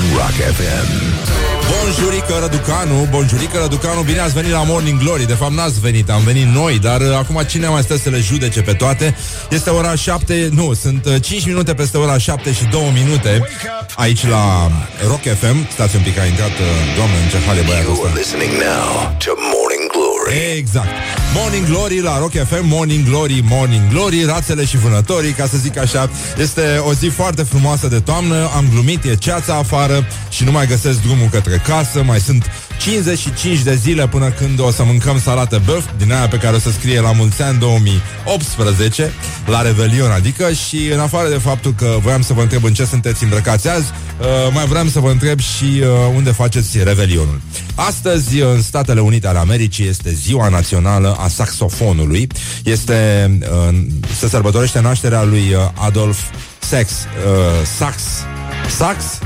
on Rock FM. Bonjurică Răducanu, bonjurică Răducanu, bine ați venit la Morning Glory. De fapt n-ați venit, am venit noi Dar uh, acum cine mai stă să le judece pe toate? Este ora 7, nu, sunt uh, 5 minute peste ora 7 și 2 minute Aici la Rock FM Stați un pic, a intrat, uh, doamne, în ce hal e băiatul You are ăsta Glory. Exact. Morning Glory la Rock FM, Morning Glory, Morning Glory, rațele și vânătorii, ca să zic așa. Este o zi foarte frumoasă de toamnă, am glumit, e ceața afară și nu mai găsesc drumul către casă, mai sunt 55 de zile până când o să mâncăm salată băf, din aia pe care o să scrie la mulți ani 2018, la Revelion, adică și în afară de faptul că voiam să vă întreb în ce sunteți îmbrăcați azi, uh, mai vreau să vă întreb și uh, unde faceți Revelionul. Astăzi, în Statele Unite ale Americii, este ziua națională a saxofonului. Este, uh, se sărbătorește nașterea lui uh, Adolf Sex, uh, Sax, Sax?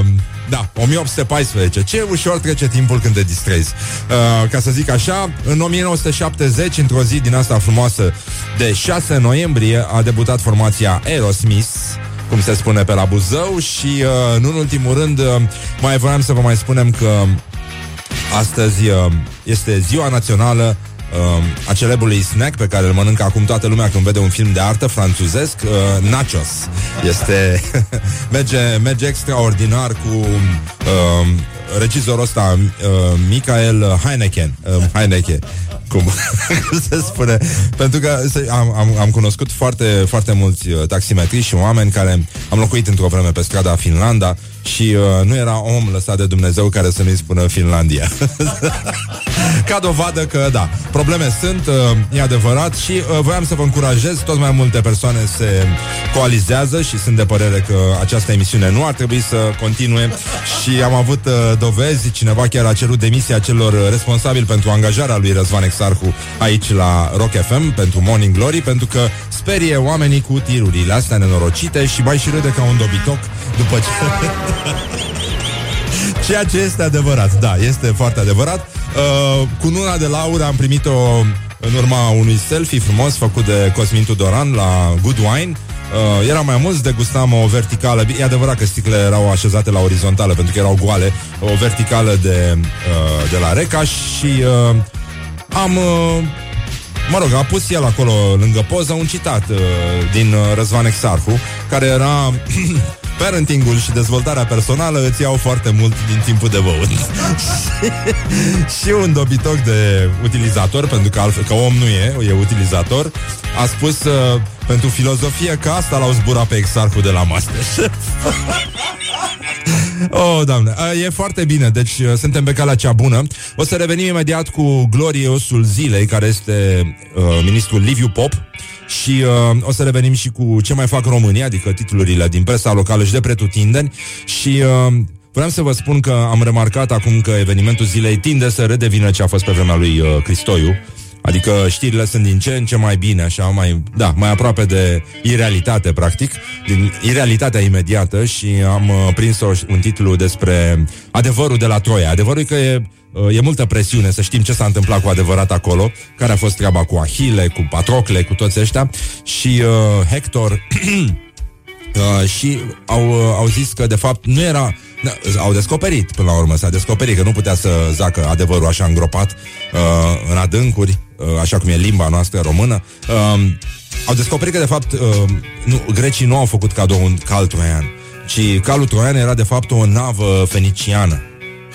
uh, da, 1814. Ce ușor trece timpul când te distrezi. Uh, ca să zic așa, în 1970, într-o zi din asta frumoasă de 6 noiembrie, a debutat formația Aerosmith, cum se spune pe la Buzău și, uh, nu în ultimul rând, uh, mai voiam să vă mai spunem că astăzi uh, este ziua națională uh, a celebrului snack pe care îl mănâncă acum toată lumea când vede un film de artă franțuzesc, uh, nachos. Este merge, merge extraordinar cu uh, regizorul ăsta, uh, Michael Heineken, uh, Heineken. Cum, cum se spune Pentru că se, am, am, am cunoscut foarte, foarte mulți uh, taximetriști și oameni Care am locuit într-o vreme pe strada Finlanda Și uh, nu era om lăsat de Dumnezeu Care să nu-i spună Finlandia Ca dovadă că, da, probleme sunt, uh, e adevărat și uh, voiam să vă încurajez, tot mai multe persoane se coalizează și sunt de părere că această emisiune nu ar trebui să continue și am avut uh, dovezi, cineva chiar a cerut demisia celor responsabili pentru angajarea lui Răzvan Exarhu aici la Rock FM pentru Morning Glory, pentru că sperie oamenii cu tirurile astea nenorocite și mai și râde ca un dobitoc după ce... Ceea ce este adevărat, da, este foarte adevărat. Uh, cu Nuna de Laura am primit-o în urma unui selfie frumos făcut de Cosmin Tudoran la Good Wine. Uh, era mai mulți, degustam o verticală. E adevărat că sticlele erau așezate la orizontală Pentru că erau goale. O verticală de, uh, de la Reca Și uh, am... Uh, Mă rog, a pus el acolo lângă poză un citat uh, din uh, Răzvan Exarhu, care era parentingul și dezvoltarea personală îți iau foarte mult din timpul de băut. și un dobitoc de utilizator, pentru că, altfel, că om nu e, e utilizator, a spus uh, pentru filozofie că asta l-au zburat pe Exarhu de la Masterchef. Oh, doamne, e foarte bine, deci uh, suntem pe calea cea bună. O să revenim imediat cu gloriosul zilei, care este uh, ministrul Liviu Pop. Și uh, o să revenim și cu ce mai fac România, adică titlurile din presa locală și de pretutindeni. Și uh, vreau să vă spun că am remarcat acum că evenimentul zilei tinde să redevină ce a fost pe vremea lui uh, Cristoiu. Adică știrile sunt din ce în ce mai bine, așa, mai, da, mai aproape de irealitate, practic, din irealitatea imediată și am uh, prins o, un titlu despre adevărul de la Troia. Adevărul e că e, uh, e multă presiune să știm ce s-a întâmplat cu adevărat acolo, care a fost treaba cu Ahile, cu Patrocle, cu toți ăștia și uh, Hector... Uh, și au, uh, au zis că de fapt nu era da, au descoperit până la urmă, s-a descoperit că nu putea să zacă adevărul așa îngropat uh, în adâncuri, uh, așa cum e limba noastră română. Uh, au descoperit că de fapt uh, nu, grecii nu au făcut cadou un cal troian, ci calul troian era de fapt o navă feniciană.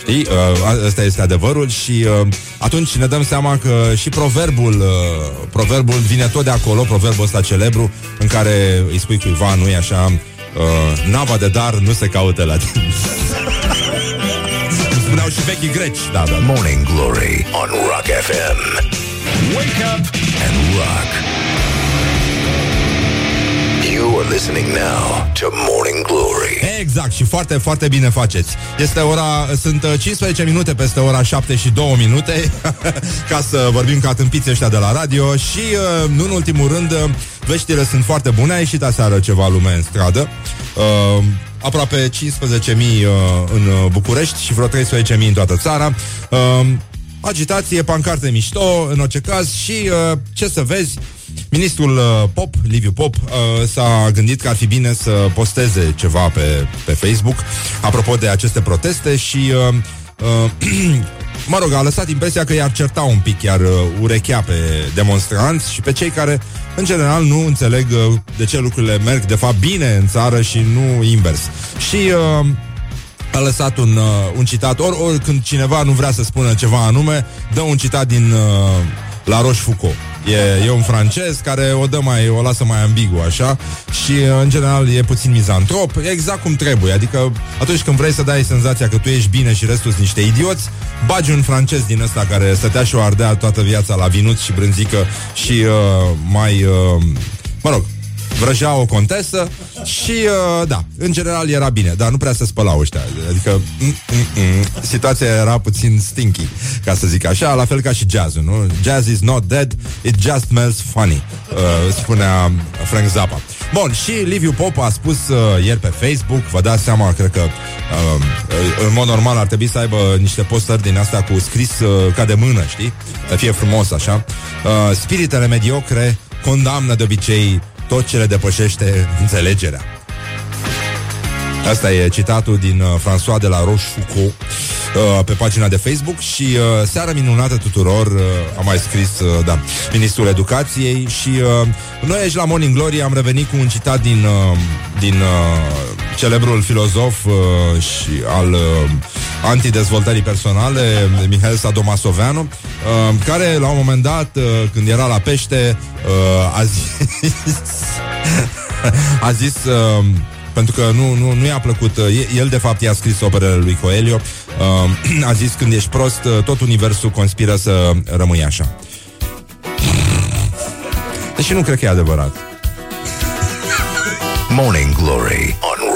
Știi? Uh, ăsta este adevărul și uh, atunci ne dăm seama că și proverbul uh, proverbul vine tot de acolo, proverbul ăsta celebru în care îi spui cuiva, nu e așa, uh, nava de dar nu se caută la tine. Spuneau și vechii greci, da, da. Morning Glory on Rock FM. Wake up And rock. You are listening now to Morning Glory. Exact, și foarte, foarte bine faceți. Este ora, sunt uh, 15 minute peste ora 7 și 2 minute ca să vorbim ca tâmpiți ăștia de la radio și, uh, nu în ultimul rând, uh, veștile sunt foarte bune. A ieșit aseară ceva lume în stradă. Uh, aproape 15.000 uh, în uh, București și vreo 13.000 în toată țara. Uh, agitație, pancarte mișto, în orice caz, și uh, ce să vezi, Ministrul uh, Pop, Liviu Pop, uh, s-a gândit că ar fi bine să posteze ceva pe, pe Facebook apropo de aceste proteste și uh, uh, mă rog, a lăsat impresia că i-ar certa un pic, iar uh, urechea pe demonstranți și pe cei care, în general, nu înțeleg uh, de ce lucrurile merg, de fapt, bine în țară și nu invers. Și uh, a lăsat un, uh, un citat, ori, ori când cineva nu vrea să spună ceva anume, dă un citat din uh, La Rochefoucauld. E, e un francez care o dă mai, o lasă mai ambigu așa și în general e puțin mizantrop, exact cum trebuie. Adică atunci când vrei să dai senzația că tu ești bine și restul sunt niște idioți, bagi un francez din ăsta care stătea și o ardea toată viața la vinut și brânzică și uh, mai, uh, mă rog, vrăjea o contesă și, uh, da, în general era bine, dar nu prea se spălau ăștia. Adică, mm, mm, mm, situația era puțin stinky, ca să zic așa, la fel ca și jazzul, nu? Jazz is not dead, it just smells funny, uh, spunea Frank Zappa. Bun, și Liviu Pop a spus uh, ieri pe Facebook, vă dați seama, cred că uh, în mod normal ar trebui să aibă niște postări din asta cu scris uh, ca de mână, știi? Să fie frumos așa. Uh, spiritele mediocre condamnă de obicei tot ce le depășește înțelegerea. Asta e citatul din uh, François de la Rochefoucauld uh, pe pagina de Facebook și uh, seara minunată tuturor uh, a mai scris, uh, da, Ministrul Educației și uh, noi aici la Morning Glory am revenit cu un citat din, uh, din uh, celebrul filozof uh, și al uh, antidezvoltării personale, Mihail Sadomasoveanu, uh, care la un moment dat, uh, când era la pește, uh, a zis... a zis uh, pentru că nu, nu, nu i-a plăcut. Uh, el, de fapt, i-a scris operele lui Coelho. Uh, a zis, când ești prost, uh, tot universul conspiră să rămâi așa. Deși nu cred că e adevărat. Morning Glory on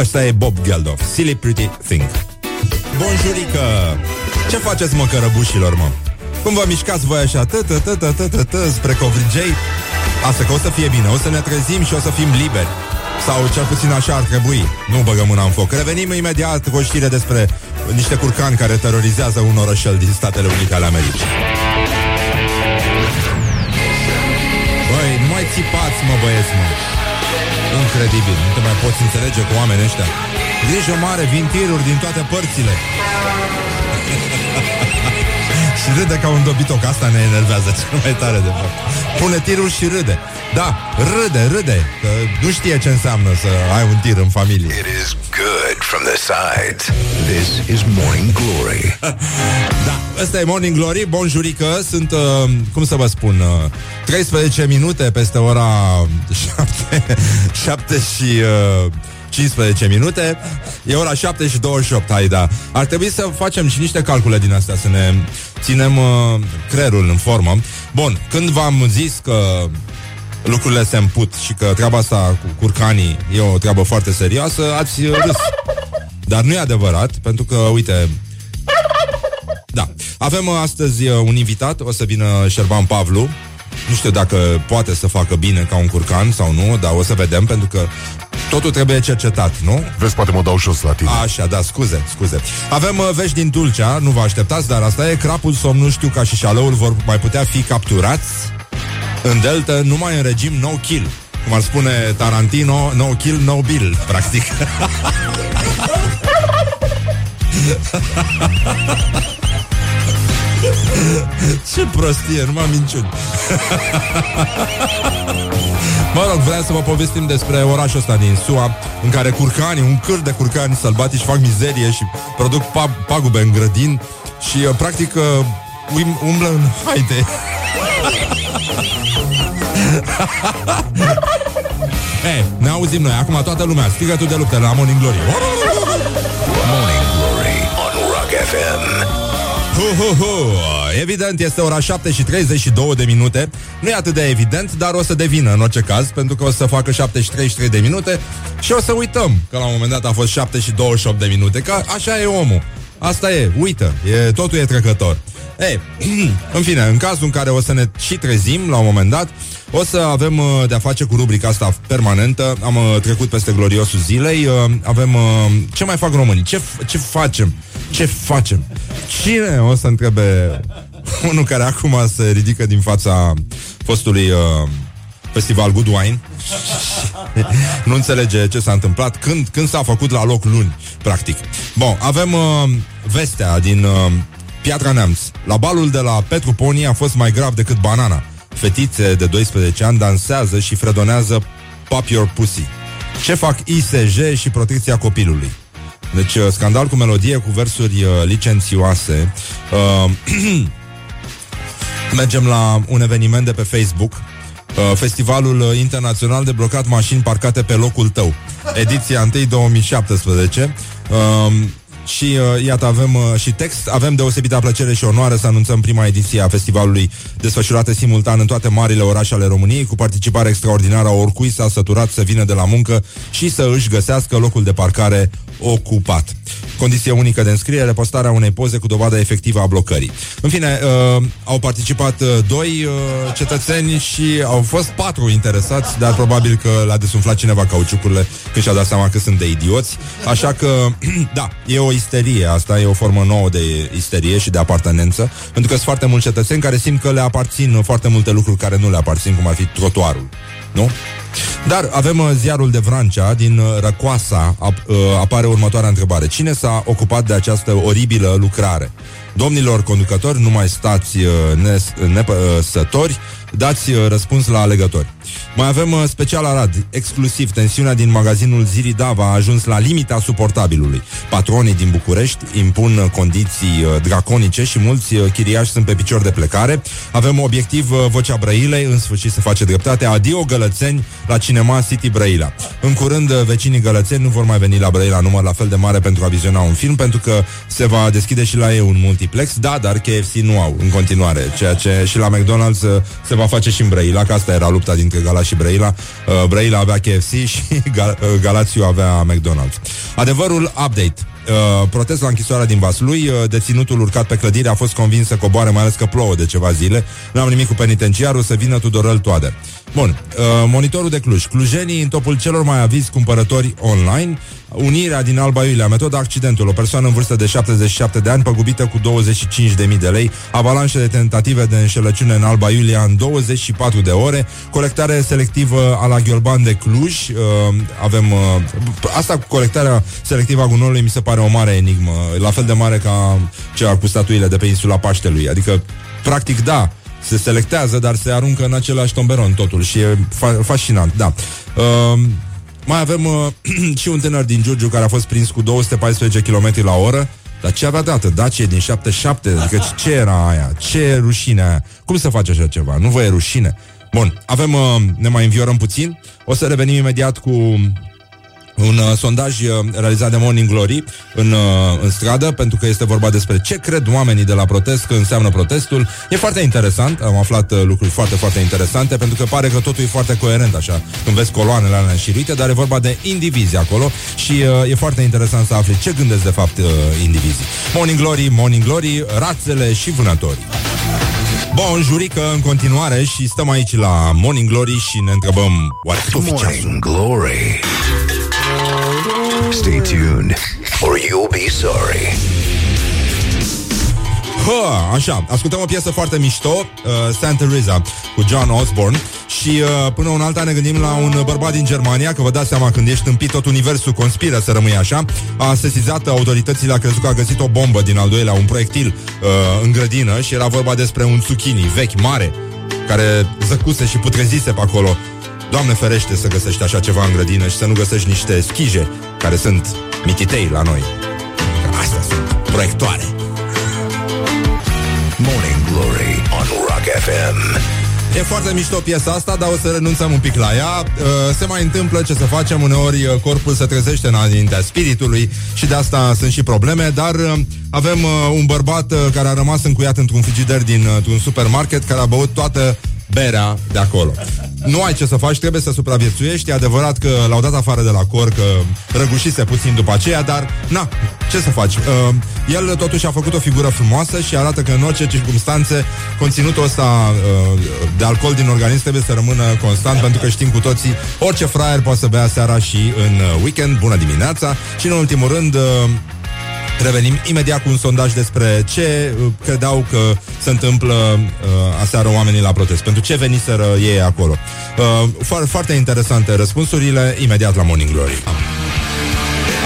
Ăsta e Bob Geldof, Silly Pretty Thing. Bonjurică! Ce faceți, mă, cărăbușilor, mă? Cum vă mișcați voi așa, tă, tă, tă, tă, tă, tă, tă, spre covrigei? Asta că o să fie bine, o să ne trezim și o să fim liberi. Sau cel puțin așa ar trebui. Nu băgăm mâna în foc. Revenim imediat cu o știre despre niște curcani care terorizează un orășel din Statele Unite ale Americii. Țipați, mă, băieți, mă. Incredibil, nu te mai poți înțelege cu oamenii ăștia. Grijă mare, vin tiruri din toate părțile. și râde ca un dobitoc, asta ne enervează cel mai tare de fapt. Pune tirul și râde. Da, râde, râde, că nu știe ce înseamnă să ai un tir în familie. It is good from the sides. This is Morning Glory. Da, ăsta e Morning Glory, bonjurică, sunt, uh, cum să vă spun, uh, 13 minute peste ora 7, 7 și... Uh, 15 minute E ora 7 și 28, hai da Ar trebui să facem și niște calcule din astea Să ne ținem uh, creierul în formă Bun, când v-am zis că lucrurile se împut și că treaba asta cu curcanii e o treabă foarte serioasă, ați râs. Dar nu e adevărat, pentru că, uite, da. Avem uh, astăzi uh, un invitat, o să vină Șerban Pavlu. Nu știu dacă poate să facă bine ca un curcan sau nu, dar o să vedem, pentru că totul trebuie cercetat, nu? Vezi, poate mă dau jos la tine. Așa, da, scuze, scuze. Avem uh, vești din Dulcea, nu vă așteptați, dar asta e crapul, somnul, știu ca și șalăul vor mai putea fi capturați în Delta numai în regim no kill. Cum ar spune Tarantino, no kill, no bill, practic. Ce prostie, numai minciuni. Mă rog, vreau să vă povestim despre orașul ăsta din SUA, în care curcani, un câr de curcani sălbatici fac mizerie și produc pa- pagube în grădin și, uh, practic, uh, um- umblă în haide. Ei, ne auzim noi, acum toată lumea, strigătul de luptă la Morning Glory. Morning Glory on Rock FM. Hu, hu, hu. Evident, este ora 7 și 32 de minute. Nu e atât de evident, dar o să devină în orice caz Pentru că o să facă 7 și 33 de minute Și o să uităm că la un moment dat a fost 7 și 28 de minute Că așa e omul. Asta e, uită, e, totul e trecător Ei, în fine, în cazul în care o să ne și trezim la un moment dat, o să avem uh, de-a face cu rubrica asta permanentă. Am uh, trecut peste gloriosul zilei. Uh, avem uh, ce mai fac românii? Ce, f- ce facem? Ce facem? Cine o să întrebe unul care acum se ridică din fața fostului uh, festival Good Wine nu înțelege ce s-a întâmplat când, când s-a făcut la loc luni, practic. Bun, avem uh, vestea din uh, Piatra Neamț. La balul de la Petru Poni a fost mai grav decât banana. Fetițe de 12 ani dansează și fredonează Pop Your Pussy. Ce fac ISJ și protecția copilului? Deci, uh, scandal cu melodie, cu versuri uh, licențioase. Uh, mergem la un eveniment de pe Facebook Uh, Festivalul uh, Internațional de Blocat Mașini Parcate pe locul tău Ediția 1 2017 uh, și uh, iată avem uh, și text. Avem deosebită plăcere și onoare să anunțăm prima ediție a festivalului Desfășurată simultan în toate marile orașe ale României Cu participare extraordinară a oricui s-a săturat să vină de la muncă Și să își găsească locul de parcare ocupat Condiție unică de înscriere, postarea unei poze cu dovada efectivă a blocării. În fine, uh, au participat uh, doi uh, cetățeni și au fost patru interesați, dar probabil că l-a desumflat cineva cauciucurile când și-a dat seama că sunt de idioți. Așa că, da, e o isterie asta, e o formă nouă de isterie și de apartenență, pentru că sunt foarte mulți cetățeni care simt că le aparțin foarte multe lucruri care nu le aparțin, cum ar fi trotuarul. Nu? Dar avem uh, ziarul de Vrancea din uh, Răcoasa ap, uh, apare următoarea întrebare. Cine s-a ocupat de această oribilă lucrare? Domnilor conducători, nu mai stați uh, nes- nepăsători, dați uh, răspuns la alegători. Mai avem uh, special Arad, exclusiv tensiunea din magazinul Ziri Dava a ajuns la limita suportabilului. Patronii din București impun uh, condiții uh, draconice și mulți uh, chiriași sunt pe picior de plecare. Avem obiectiv uh, Vocea Brăilei, în sfârșit se face dreptate. Adio Gălățeni la Cinema City Brăila. În curând, uh, vecinii gălățeni nu vor mai veni la Brăila număr la fel de mare pentru a viziona un film, pentru că se va deschide și la ei un multiplex. Da, dar KFC nu au în continuare, ceea ce și la McDonald's uh, se va face și în Brăila, că asta era lupta dintre Gala și Brăila. Uh, Brăila avea KFC și Gal- uh, Galațiu avea McDonald's. Adevărul update. Uh, protest la închisoarea din Vaslui uh, Deținutul urcat pe clădire a fost convins să coboare Mai ales că plouă de ceva zile Nu am nimic cu penitenciarul să vină Tudorel Toader Bun, uh, monitorul de Cluj Clujenii în topul celor mai avizi cumpărători online Unirea din Alba Iulia. Metoda accidentul O persoană în vârstă de 77 de ani Păgubită cu 25.000 de lei. Avalanșe de tentative de înșelăciune în Alba Iulia În 24 de ore. Colectare selectivă a la Ghiolban de Cluj. Uh, Avem uh, Asta cu colectarea selectivă a gunoiului Mi se pare o mare enigmă. La fel de mare ca cea cu statuile de pe insula Paștelui. Adică, practic, da se selectează, dar se aruncă în același tomberon totul. Și e fa- fascinant, da. Uh, mai avem uh, și un tânăr din Giurgiu care a fost prins cu 214 km la oră. Dar ce avea dată? Dacie din 77? Adică ce era aia? Ce e rușine aia? Cum să faci așa ceva? Nu vă e rușine? Bun, avem, uh, ne mai înviorăm puțin. O să revenim imediat cu un uh, sondaj uh, realizat de Morning Glory în, uh, în stradă, pentru că este vorba despre ce cred oamenii de la protest că înseamnă protestul. E foarte interesant, am aflat uh, lucruri foarte, foarte interesante, pentru că pare că totul e foarte coerent așa, când vezi coloanele alea înșiruite, dar e vorba de indivizi acolo și uh, e foarte interesant să afli ce gândesc de fapt uh, indivizii. Morning Glory, Morning Glory, rațele și vânătorii. Bun, jurică în continuare și stăm aici la Morning Glory și ne întrebăm oare cât o fi ceasul? Morning Glory. Stay tuned, or you'll be sorry. Ha, așa, ascultăm o piesă foarte mișto, uh, Santa Teresa, cu John Osborne și uh, până un alta ne gândim la un bărbat din Germania, că vă dați seama când ești tâmpit, tot universul conspiră să rămâi așa, a sesizat autoritățile, a crezut că a găsit o bombă din al doilea, un proiectil uh, în grădină și era vorba despre un zucchini vechi, mare, care zăcuse și putrezise pe acolo. Doamne ferește să găsești așa ceva în grădină și să nu găsești niște schije, care sunt mititei la noi. Că astea sunt proiectoare. Morning Glory on Rock FM. E foarte mișto piesa asta, dar o să renunțăm un pic la ea. Uh, Se mai întâmplă ce să facem, uneori uh, corpul se trezește înaintea spiritului și de asta sunt și probleme, dar uh, avem uh, un bărbat uh, care a rămas încuiat într-un frigider din uh, un supermarket care a băut toată berea de acolo. nu ai ce să faci, trebuie să supraviețuiești. E adevărat că l-au dat afară de la cor, că răgușise puțin după aceea, dar na, ce să faci? Uh, el totuși a făcut o figură frumoasă și arată că în orice circunstanțe conținutul ăsta uh, de alcool din organism trebuie să rămână constant, pentru că știm cu toții, orice fraier poate să bea seara și în uh, weekend. Bună dimineața! Și în ultimul rând, uh, Revenim imediat cu un sondaj despre ce uh, credeau că se întâmplă uh, aseară oamenii la protest. Pentru ce veniseră ei acolo. Uh, foarte, foarte interesante răspunsurile imediat la Morning Glory.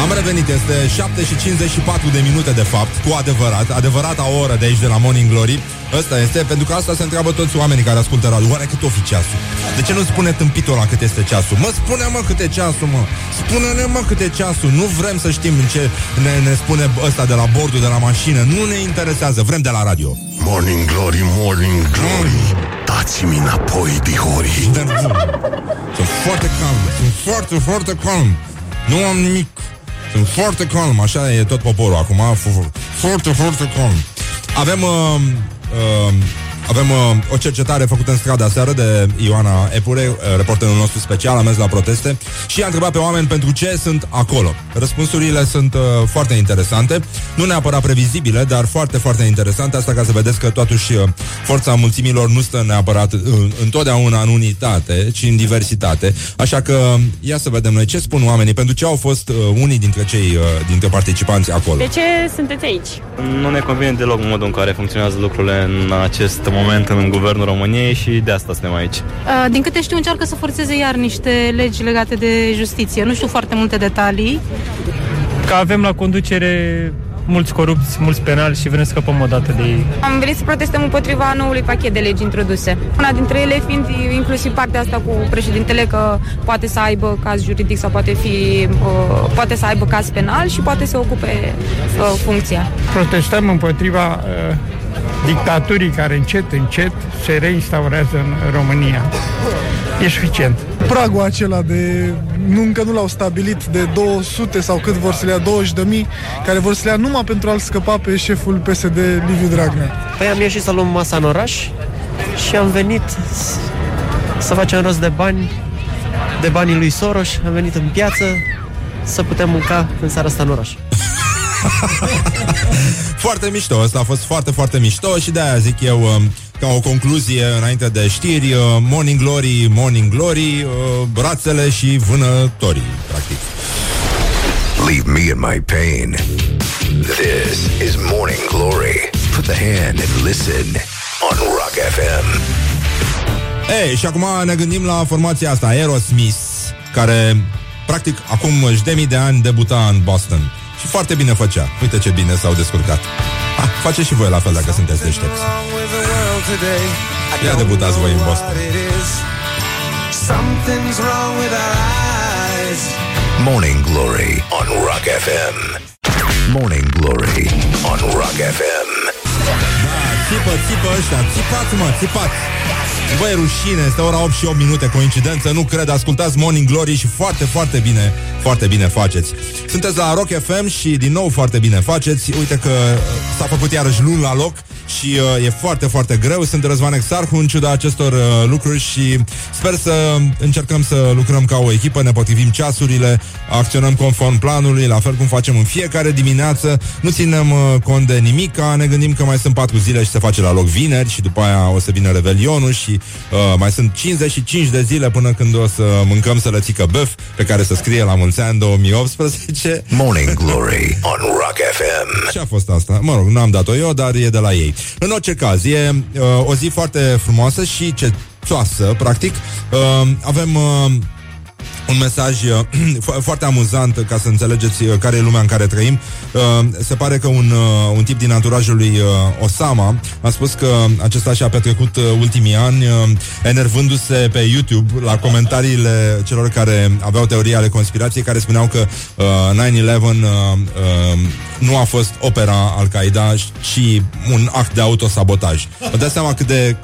Am revenit, este 7 și 54 de minute de fapt, cu adevărat, adevărata oră de aici de la Morning Glory. Ăsta este, pentru că asta se întreabă toți oamenii care ascultă radio. Oare cât o fi ceasul? De ce nu spune tâmpitul la cât este ceasul? Mă, spune mă cât e ceasul, mă! Spune-ne mă cât e ceasul! Nu vrem să știm în ce ne, ne spune ăsta de la bordul, de la mașină. Nu ne interesează, vrem de la radio. Morning Glory, Morning Glory Dați-mi înapoi, dihori Sunt foarte calm, sunt foarte, foarte calm. Nu am nimic. Sunt foarte calm, așa e tot poporul acum. Foarte, foarte calm. Avem uh, uh, avem uh, o cercetare făcută în strada seară de Ioana Epure, uh, reporterul nostru special, a mers la proteste și a întrebat pe oameni pentru ce sunt acolo. Răspunsurile sunt uh, foarte interesante, nu neapărat previzibile, dar foarte, foarte interesante, asta ca să vedeți că totuși uh, forța mulțimilor nu stă neapărat uh, întotdeauna în unitate, ci în diversitate. Așa că ia să vedem noi ce spun oamenii, pentru ce au fost uh, unii dintre cei uh, dintre participanți acolo. De ce sunteți aici? Nu ne convine deloc modul în care funcționează lucrurile în acest moment în guvernul României și de asta suntem aici. Uh, Din câte știu, încearcă să forțeze iar niște legi legate de justiție. Nu știu foarte multe detalii. că avem la conducere mulți corupți, mulți penali și vrem să scăpăm odată de ei. Am venit să protestăm împotriva noului pachet de legi introduse. Una dintre ele fiind inclusiv partea asta cu președintele că poate să aibă caz juridic sau poate, fi, uh, poate să aibă caz penal și poate să ocupe uh, funcția. protestăm împotriva uh, dictaturii care încet, încet se reinstaurează în România. E suficient. pragul acela de nu, încă nu l-au stabilit de 200 sau cât vor să le ia 20 de mii care vor să le ia numai pentru a-l scăpa pe șeful PSD Liviu Dragnea. Păi am ieșit să luăm masa în oraș și am venit s- să facem rost de bani, de banii lui Soros, am venit în piață să putem mânca în seara asta în oraș. Foarte mișto, ăsta a fost foarte, foarte mișto și de-aia zic eu um, ca o concluzie înainte de știri, uh, Morning Glory, Morning Glory, uh, brațele și vânătorii, practic. Leave me in my pain This is Morning Glory Put the hand and listen On Rock FM Ei, și acum ne gândim la formația asta, Aerosmith, care practic acum își de mii de ani debuta în Boston. Și foarte bine făcea. Uite ce bine s-au descurcat. Ha, face și voi la fel dacă sunteți deștepți. Ia debutați voi în Boston. Something's wrong with our eyes. Morning Glory on Rock FM Morning Glory on Rock FM Țipă, țipă ăștia, țipați mă, țipați Băi, rușine, este ora 8 și 8 minute Coincidență, nu cred, ascultați Morning Glory Și foarte, foarte bine, foarte bine faceți. Sunteți la Rock FM și din nou foarte bine faceți. Uite că uh, s-a făcut iarăși luni la loc și uh, e foarte, foarte greu. Sunt Răzvan Exarhu în ciuda acestor uh, lucruri și sper să încercăm să lucrăm ca o echipă, ne potrivim ceasurile, acționăm conform planului, la fel cum facem în fiecare dimineață, nu ținem uh, cont de nimic, ne gândim că mai sunt patru zile și se face la loc vineri și după aia o să vină Revelionul și uh, mai sunt 55 de zile până când o să mâncăm sălățică băf pe care să scrie la mulți ani 2018. Morning Glory on Rock FM Ce a fost asta? Mă rog, n-am dat-o eu, dar e de la ei. În orice caz, e uh, o zi foarte frumoasă și cețoasă, practic. Uh, avem... Uh, un mesaj uh, fo- foarte amuzant ca să înțelegeți uh, care e lumea în care trăim. Uh, se pare că un, uh, un tip din anturajul lui uh, Osama a spus că acesta și-a petrecut uh, ultimii ani uh, enervându-se pe YouTube la comentariile celor care aveau teorii ale conspirației care spuneau că uh, 9-11 uh, uh, nu a fost opera Al-Qaeda, ci un act de autosabotaj. Vă dați seama cât de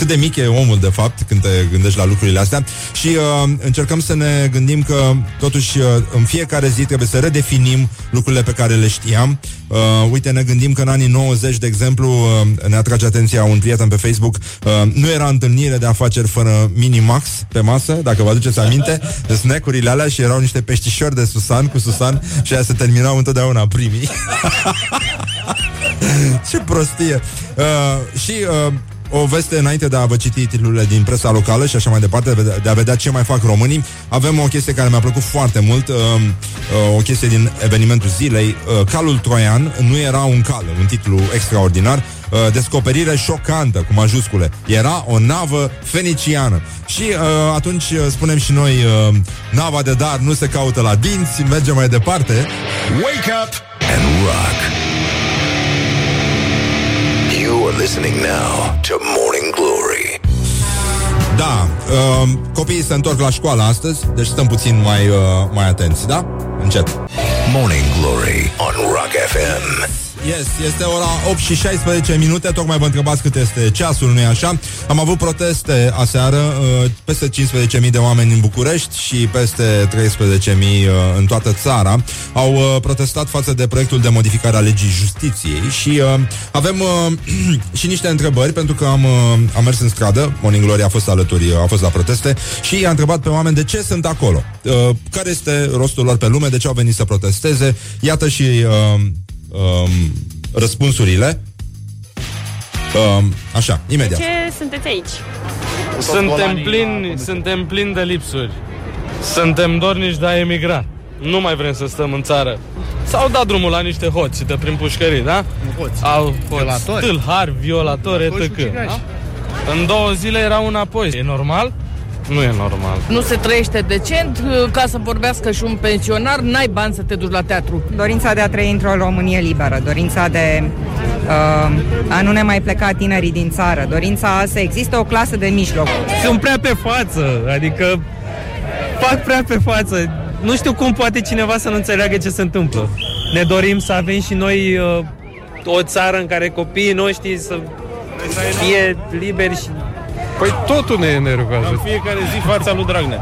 cât- cât de mic e omul, de fapt, când te gândești la lucrurile astea. Și uh, încercăm să ne gândim că, totuși, uh, în fiecare zi trebuie să redefinim lucrurile pe care le știam. Uh, uite, ne gândim că în anii 90, de exemplu, uh, ne atrage atenția un prieten pe Facebook, uh, nu era întâlnire de afaceri fără Minimax pe masă, dacă vă aduceți aminte, de snack-urile alea și erau niște peștișori de Susan cu Susan și aia se terminau întotdeauna primii. Ce prostie! Uh, și uh, o veste înainte de a vă citi titlurile din presa locală și așa mai departe, de a- de a vedea ce mai fac românii. Avem o chestie care mi-a plăcut foarte mult, uh, uh, o chestie din evenimentul zilei. Uh, calul troian nu era un cal, un titlu extraordinar. Uh, descoperire șocantă, cu majuscule. Era o navă feniciană. Și uh, atunci uh, spunem și noi, uh, nava de dar nu se caută la dinți, mergem mai departe. Wake up and rock. You are listening now to Morning Glory. Da, uh, copiii se întorc la școală astăzi, deci stăm puțin mai, uh, mai atenți, da? Încet. Morning Glory on Rock FM. Yes, este ora 8 și 16 minute. Tocmai vă întrebați cât este ceasul, nu-i așa? Am avut proteste aseară uh, Peste 15.000 de oameni în București Și peste 13.000 uh, în toată țara. Au uh, protestat față de proiectul de modificare a legii justiției Și uh, avem uh, și niște întrebări Pentru că am, uh, am mers în stradă. Morning Glory a fost alături, uh, a fost la proteste Și i-a întrebat pe oameni de ce sunt acolo. Uh, Care este rostul lor pe lume? De ce au venit să protesteze? Iată și... Uh, um, răspunsurile. Um, așa, imediat. Ce sunteți aici? Suntem plini, suntem plini de lipsuri. Suntem dornici de a emigra. Nu mai vrem să stăm în țară. S-au dat drumul la niște hoți de prin pușcării, da? Hoți. Au hoți, Violatori. tâlhari, violatori, Hoți etc. ucigași. Da? În două zile erau înapoi. E normal? Nu e normal. Nu se trăiește decent, ca să vorbească și un pensionar, n-ai bani să te duci la teatru. Dorința de a trăi într-o Românie liberă, dorința de uh, a nu ne mai pleca tinerii din țară, dorința să existe o clasă de mijloc. Sunt prea pe față, adică fac prea pe față. Nu știu cum poate cineva să nu înțeleagă ce se întâmplă. Ne dorim să avem și noi uh, o țară în care copiii noștri să fie liberi și... Păi totul ne enervează. În fiecare zi fața lui Dragnea.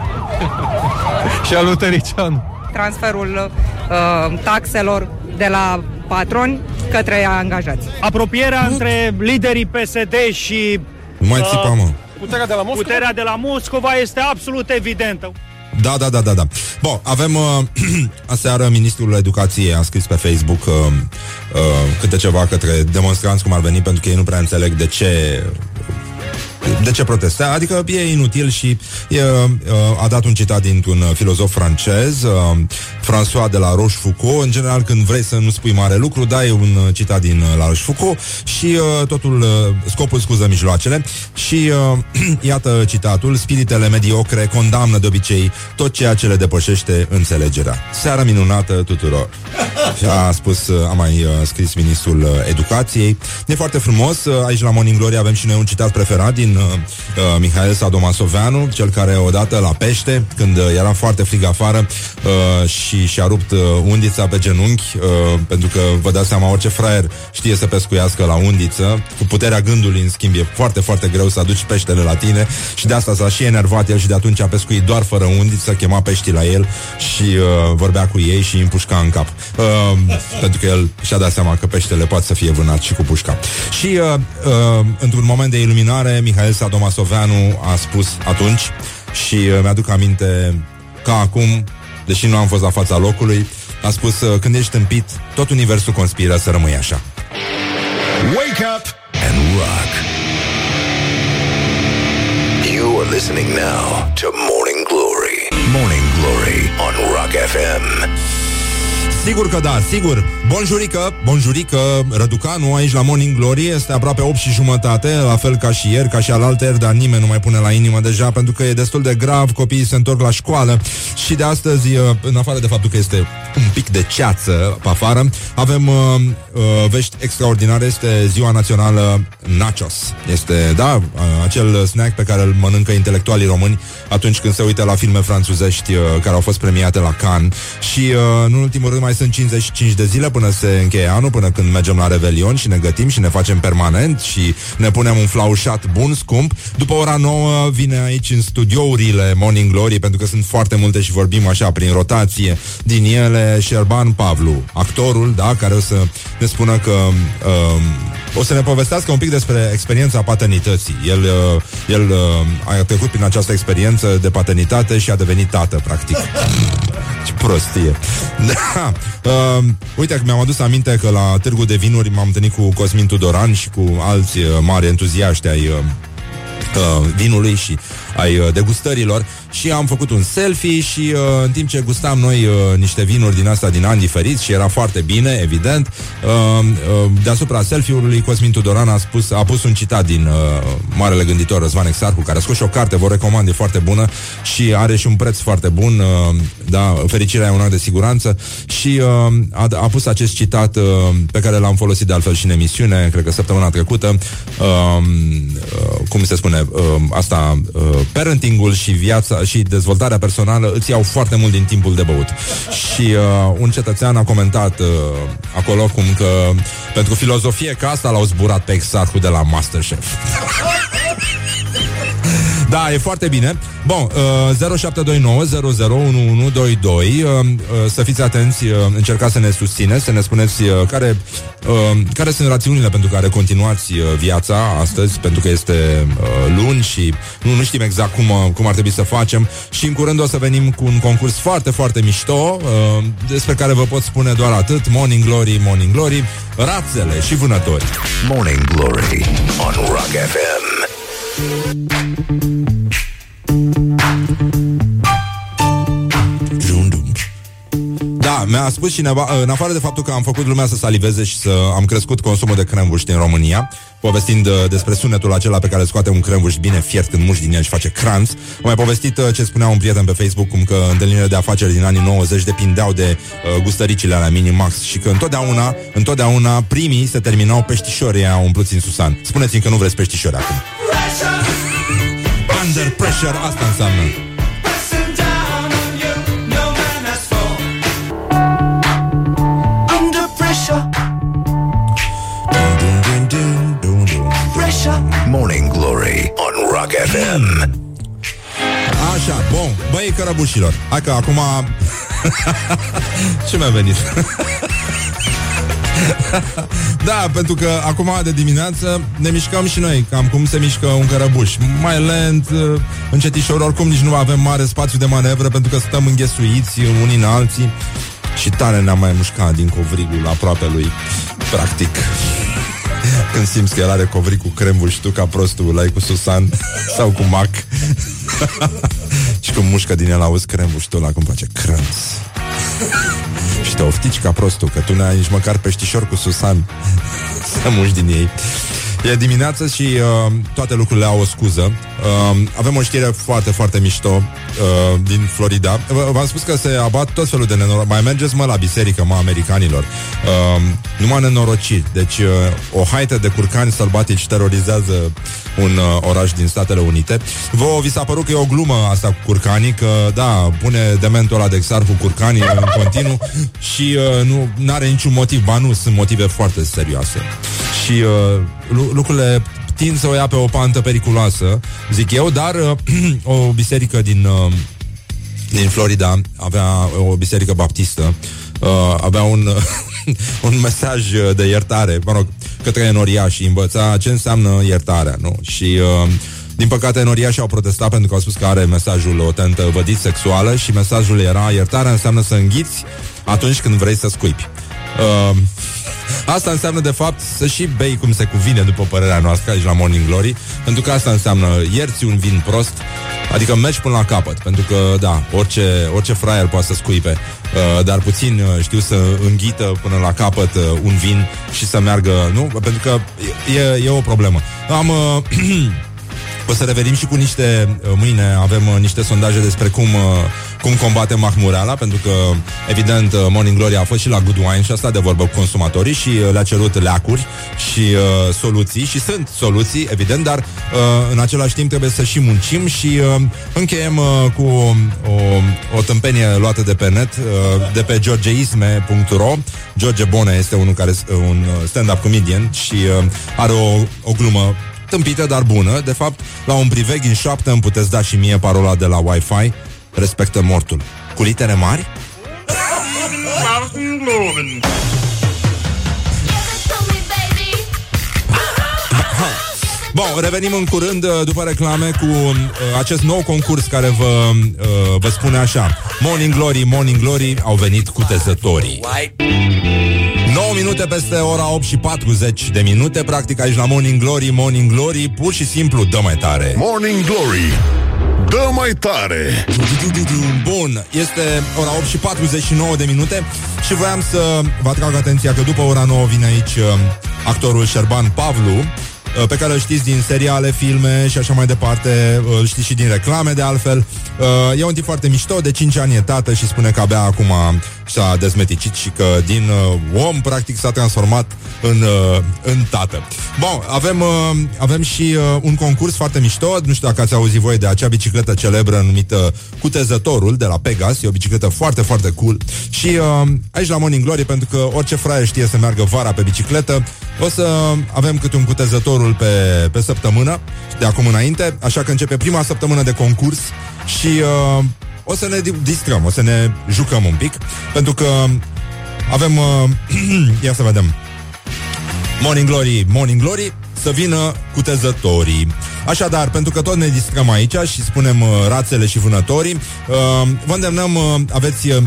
și a lui Tăricianu. Transferul uh, taxelor de la patroni către angajați. Apropierea între liderii PSD și Nu mai țipa, mă. puterea de la Moscova, puterea de la Moscova este absolut evidentă. Da, da, da, da, da. Bun, avem uh, aseară ministrul educației a scris pe Facebook uh, uh, câte ceva către demonstranți cum ar veni pentru că ei nu prea înțeleg de ce de ce protesta? Adică e inutil și e, uh, a dat un citat dintr-un uh, filozof francez, uh, François de la Rochefoucauld. În general, când vrei să nu spui mare lucru, dai un uh, citat din uh, la Rochefoucauld și uh, totul, uh, scopul scuză mijloacele. Și uh, iată citatul, spiritele mediocre condamnă de obicei tot ceea ce le depășește înțelegerea. Seară minunată tuturor. Și a spus, uh, a mai uh, scris ministrul uh, educației. E foarte frumos, uh, aici la Morning Glory avem și noi un citat preferat din uh, uh, Mihail Sadomasoveanu, cel care odată la pește, când uh, era foarte frig afară uh, și și-a rupt uh, undița pe genunchi, uh, pentru că vă dați seama, orice fraier știe să pescuiască la undiță, cu puterea gândului, în schimb, e foarte, foarte greu să aduci peștele la tine și de asta s-a și enervat el și de atunci a pescuit doar fără undiță, chema peștii la el și uh, vorbea cu ei și îi împușca în cap. Uh, pentru că el și-a dat seama că peștele poate să fie vânat și cu pușca. Și uh, uh, într-un moment de iluminare, Mihail Sadomasoveanu a spus atunci și uh, mi-aduc aminte ca acum, deși nu am fost la fața locului, a spus, uh, când ești tâmpit, tot universul conspiră să rămâi așa. Wake up and rock. You are listening now to Morning Glory. Morning Glory on Rock FM. Sigur că da, sigur. Bonjurică, bonjurică, Răducanu aici la Morning Glory este aproape 8 și jumătate, la fel ca și ieri, ca și alaltăieri, dar nimeni nu mai pune la inimă deja pentru că e destul de grav, copiii se întorc la școală și de astăzi, uh, în afară de faptul că este un pic de ceață pe afară, avem uh, uh, vești extraordinare, este ziua națională Nachos. Este, da, uh, acel snack pe care îl mănâncă intelectualii români atunci când se uită la filme franțuzești uh, care au fost premiate la Cannes și, uh, în ultimul rând, hotărât, mai sunt 55 de zile până se încheie anul, până când mergem la Revelion și ne gătim și ne facem permanent și ne punem un flaușat bun, scump. După ora 9 vine aici în studiourile Morning Glory, pentru că sunt foarte multe și vorbim așa prin rotație din ele, Șerban Pavlu, actorul, da, care o să ne spună că um, o să ne povestească un pic despre experiența paternității. El, uh, el uh, a trecut prin această experiență de paternitate și a devenit tată, practic. Ce prostie. Da. Uh, uite că mi-am adus aminte că la Târgu de Vinuri m-am întâlnit cu Cosmin Tudoran și cu alți uh, mari entuziaști ai uh, uh, vinului și ai uh, degustărilor și am făcut un selfie și uh, în timp ce gustam noi uh, niște vinuri din asta din ani diferiți și era foarte bine, evident, uh, uh, deasupra selfie-ului Cosmin Tudoran a, spus, a pus un citat din uh, marele gânditor Răzvan Exarcu, care a scos și o carte, vă recomand, e foarte bună și are și un preț foarte bun, uh, da, fericirea e un act de siguranță și uh, a, a pus acest citat uh, pe care l-am folosit de altfel și în emisiune, cred că săptămâna trecută, uh, uh, cum se spune, uh, asta, uh, parentingul și viața și dezvoltarea personală îți iau foarte mult din timpul de băut. Și uh, un cetățean a comentat uh, acolo cum că pentru filozofie că asta l-au zburat pe exarhul de la Masterchef. Da, e foarte bine. Bun, uh, 0729 001122 uh, uh, Să fiți atenți, uh, încercați să ne susțineți Să ne spuneți uh, care, uh, care sunt rațiunile pentru care continuați uh, viața astăzi Pentru că este uh, luni și nu, nu știm exact cum, uh, cum ar trebui să facem Și în curând o să venim cu un concurs foarte, foarte mișto uh, Despre care vă pot spune doar atât Morning Glory, Morning Glory Rațele și vânători Morning Glory on Rock FM. Da, mi-a spus cineva, în afară de faptul că am făcut lumea să saliveze și să am crescut consumul de crembuși din România, povestind uh, despre sunetul acela pe care scoate un crembuș bine fiert când muși din el și face cranț, am mai povestit uh, ce spunea un prieten pe Facebook, cum că întâlnirile de afaceri din anii 90 depindeau de uh, gustăricile alea Minimax și că întotdeauna, întotdeauna primii se terminau peștișorii aia umpluți în Susan. Spuneți-mi că nu vreți peștișori acum. Under pressure, asta înseamnă. Under pressure. Pressure. Morning Glory on Rock FM. Așa, bun, băi cărăbușilor Hai că acum Ce mi-a venit? da, pentru că acum de dimineață ne mișcăm și noi Cam cum se mișcă un cărăbuș. Mai lent, uh, încetișor Oricum nici nu avem mare spațiu de manevră Pentru că stăm înghesuiți unii în alții Și tare ne-am mai mușcat din covrigul aproape lui Practic. Când simți că el are covric cu crembuș și tu ca prostul l-ai cu Susan sau cu Mac. Și când mușcă din el auzi crembuș și tu la cum face crânț. și te oftici ca prostul că tu n-ai nici măcar peștișor cu Susan. Să muși din ei E dimineață și uh, toate lucrurile au o scuză. Uh, avem o știre foarte, foarte mișto uh, din Florida. V- V-am spus că se abat tot felul de nenorociri. Mai mergeți, mă, la biserică, mă, americanilor. Uh, numai nenorociri. Deci, uh, o haită de curcani sălbatici terorizează un uh, oraș din Statele Unite. Vă vi s-a părut că e o glumă asta cu curcanii, că, da, pune dementul ăla de exar cu curcanii în continuu și uh, nu are niciun motiv. Ba nu, sunt motive foarte serioase. Și uh, lu- lucrurile tind să o ia pe o pantă periculoasă, zic eu, dar uh, o biserică din, uh, din Florida avea o biserică baptistă, uh, avea un, uh, un mesaj de iertare, mă rog, către enoriași, învăța ce înseamnă iertarea, nu? Și uh, din păcate, enoriașii au protestat pentru că au spus că are mesajul o tentă vădit sexuală și mesajul era iertarea înseamnă să înghiți atunci când vrei să scuipi. Uh, Asta înseamnă, de fapt, să și bei cum se cuvine, după părerea noastră, aici la Morning Glory, pentru că asta înseamnă ierți un vin prost, adică mergi până la capăt, pentru că, da, orice, orice fraier poate să scuipe, uh, dar puțin uh, știu să înghită până la capăt uh, un vin și să meargă, nu? Pentru că e, e o problemă. Am... Uh, O să revenim și cu niște, mâine avem uh, niște sondaje despre cum uh, cum combate mahmureala, pentru că, evident, uh, Morning Glory a fost și la Good Wine și asta de vorbă cu consumatorii și uh, le-a cerut leacuri și uh, soluții și sunt soluții, evident, dar uh, în același timp trebuie să și muncim și uh, încheiem uh, cu o, o tâmpenie luată de pe net, uh, de pe georgeisme.ro. George Bone este unul care un uh, stand-up comedian și uh, are o, o glumă tâmpită, dar bună. De fapt, la un priveg în șoaptă îmi puteți da și mie parola de la Wi-Fi respectă mortul. Cu litere mari? Bun, revenim în curând uh, după reclame cu uh, acest nou concurs care vă, uh, vă spune așa Morning Glory, Morning Glory au venit cu tezătorii 9 minute peste ora 8 și 40 de minute Practic aici la Morning Glory, Morning Glory Pur și simplu dă mai tare Morning Glory Dă mai tare! Bun, este ora 8 și 49 de minute Și voiam să vă atrag atenția că după ora 9 vine aici uh, actorul Șerban Pavlu. uh, pe care îl știți din seriale, filme și așa mai departe, uh, îl știți și din reclame de altfel. E un tip foarte mișto, de 5 ani e tată și spune că abia acum s-a dezmeticit și că din om practic s-a transformat în, în tată. Bun, avem, avem și un concurs foarte mișto, nu știu dacă ați auzit voi de acea bicicletă celebră numită Cutezătorul de la Pegas, e o bicicletă foarte, foarte cool și aici la Morning Glory, pentru că orice fraier știe să meargă vara pe bicicletă, o să avem câte un cutezătorul pe, pe săptămână de acum înainte, așa că începe prima săptămână de concurs și uh, o să ne distrăm, o să ne jucăm un pic, pentru că avem, uh, ia să vedem, Morning Glory, Morning Glory, să vină cutezătorii. Așadar, pentru că tot ne distrăm aici și spunem uh, rațele și vânătorii, uh, vă îndemnăm, uh, aveți uh,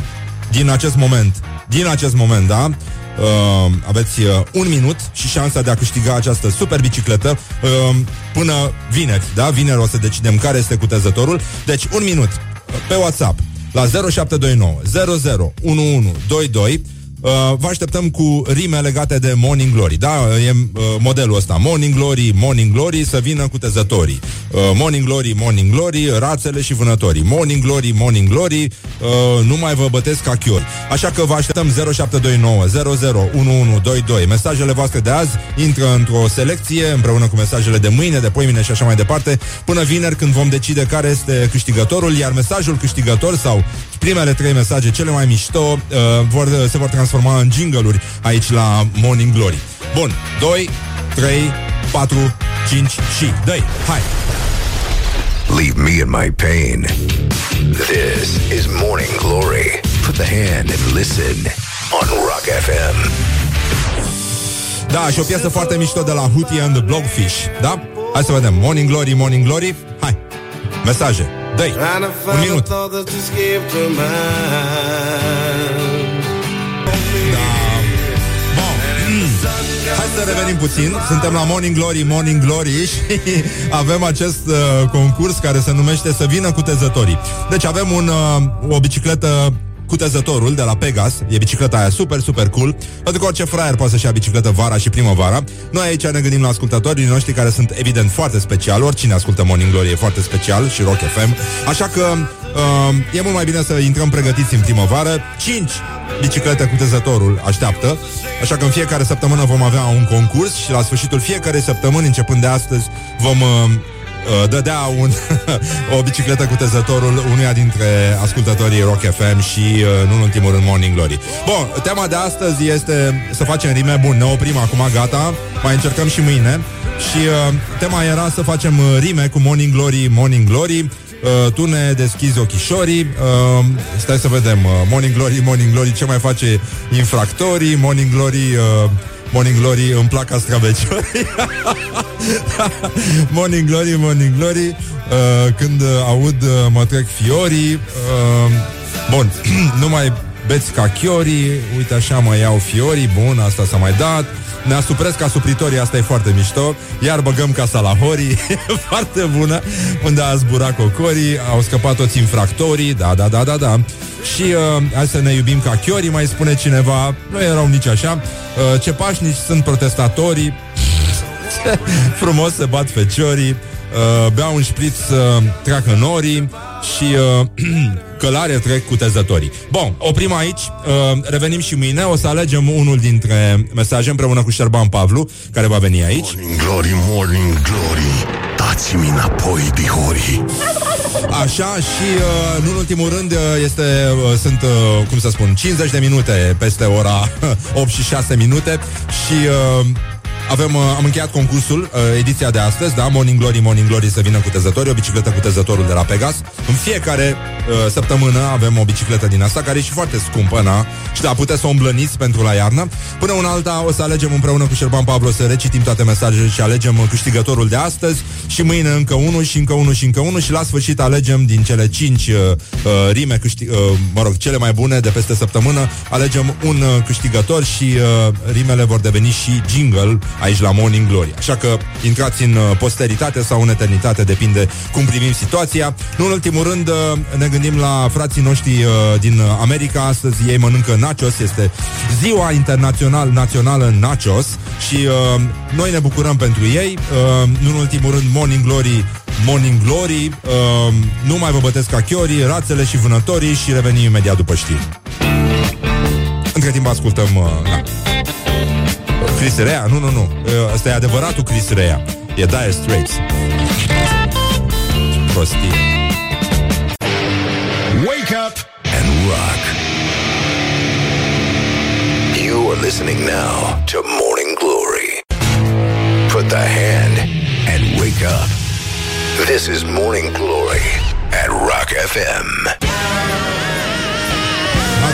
din acest moment, din acest moment, da? Uh, aveți uh, un minut și șansa de a câștiga această super bicicletă uh, până vineri, da? Vineri o să decidem care este cutezătorul. Deci, un minut uh, pe WhatsApp la 0729 00 1122 Uh, vă așteptăm cu rime legate de Morning Glory, da? E uh, modelul ăsta. Morning Glory, Morning Glory, să vină cu tezătorii. Uh, morning Glory, Morning Glory, rațele și vânătorii. Morning Glory, Morning Glory, uh, nu mai vă bătesc ca chiori. Așa că vă așteptăm 0729 001122. Mesajele voastre de azi intră într-o selecție împreună cu mesajele de mâine, de poimine și așa mai departe, până vineri când vom decide care este câștigătorul, iar mesajul câștigător sau primele trei mesaje cele mai mișto uh, vor, se vor transforma în jingle aici la Morning Glory. Bun, 2, 3, 4, 5 și dai, hai! Leave me in my pain. This is Morning Glory. Put the hand and listen on Rock FM. Da, și o piesă foarte mișto de la Hootie and the Blogfish, da? Hai să vedem. Morning Glory, Morning Glory. Hai. Mesaje. Dă-i. Un minut. Să revenim puțin. Suntem la Morning Glory, Morning Glory și avem acest uh, concurs care se numește Să vină cu tezătorii. Deci avem un, uh, o bicicletă cutezătorul de la Pegas, e bicicleta aia super, super cool, pentru că orice fraier poate să-și ia bicicletă vara și primăvara. Noi aici ne gândim la ascultătorii noștri care sunt evident foarte special, oricine ascultă Morning Glory e foarte special și Rock FM, așa că uh, e mult mai bine să intrăm pregătiți în primăvară. 5 biciclete cutezătorul așteaptă, așa că în fiecare săptămână vom avea un concurs și la sfârșitul fiecarei săptămâni, începând de astăzi, vom uh, uh, dădea un, o bicicletă cu tezătorul unuia dintre ascultătorii Rock FM și, uh, nu în ultimul rând, Morning Glory. Bun, tema de astăzi este să facem rime. Bun, ne oprim acum, gata. Mai încercăm și mâine. Și uh, tema era să facem uh, rime cu Morning Glory, Morning Glory. Uh, tu ne deschizi ochișorii uh, Stai să vedem uh, Morning Glory, Morning Glory Ce mai face infractorii Morning Glory uh, Morning Glory, îmi plac astraveciorii. Morning Glory, Morning Glory uh, Când uh, aud uh, mă trec fiorii uh, Bun, nu mai beți ca chiorii Uite așa mă iau fiorii Bun, asta s-a mai dat ne asupresc ca supritorii, asta e foarte mișto. Iar băgăm casa la horii Foarte bună Unde a zburat cocorii Au scăpat toți infractorii Da, da, da, da, da. Și uh, hai să ne iubim ca chiorii, mai spune cineva. Nu erau nici așa. Uh, Ce pașnici sunt protestatorii. Frumos se bat feciorii uh, Bea un șpriț, uh, treacă norii și uh, călare trec cutezătorii. Bun, oprim aici, uh, revenim și mâine, o să alegem unul dintre mesaje împreună cu Șerban Pavlu, care va veni aici. Morning glory, morning glory, dați-mi înapoi, dihori. Așa și uh, nu în ultimul rând uh, este, uh, sunt, uh, cum să spun, 50 de minute peste ora 8 și 6 minute și uh, avem, uh, am încheiat concursul, uh, ediția de astăzi, da? Morning Glory, Morning Glory să vină cu tezători, o bicicletă cu tezătorul de la Pegas. În fiecare uh, săptămână avem o bicicletă din asta, care e și foarte scumpă, na? Și da, puteți să o îmblăniți pentru la iarnă. Până una alta o să alegem împreună cu Șerban Pablo să recitim toate mesajele și alegem uh, câștigătorul de astăzi și mâine încă unul și încă unul și încă unul și la sfârșit alegem din cele cinci uh, uh, rime, câștig, uh, mă rog, cele mai bune de peste săptămână, alegem un uh, câștigător și uh, rimele vor deveni și jingle aici la Morning Glory. Așa că intrați în uh, posteritate sau în eternitate, depinde cum privim situația. Nu în ultimul rând uh, ne gândim la frații noștri uh, din uh, America. Astăzi ei mănâncă nachos, este ziua internațional națională nachos și uh, noi ne bucurăm pentru ei. Uh, nu în ultimul rând Morning Glory Morning Glory uh, Nu mai vă bătesc ca chiorii, rațele și vânătorii Și revenim imediat după știri Între timp ascultăm uh, na. Chris Rea? Nu, nu, nu Uh, Ăsta e adevăratul Chris Rea E Dire Straits Prostie Wake up and rock. You are listening now to Morning Glory. Put the hand and wake up. This is Morning Glory at Rock FM.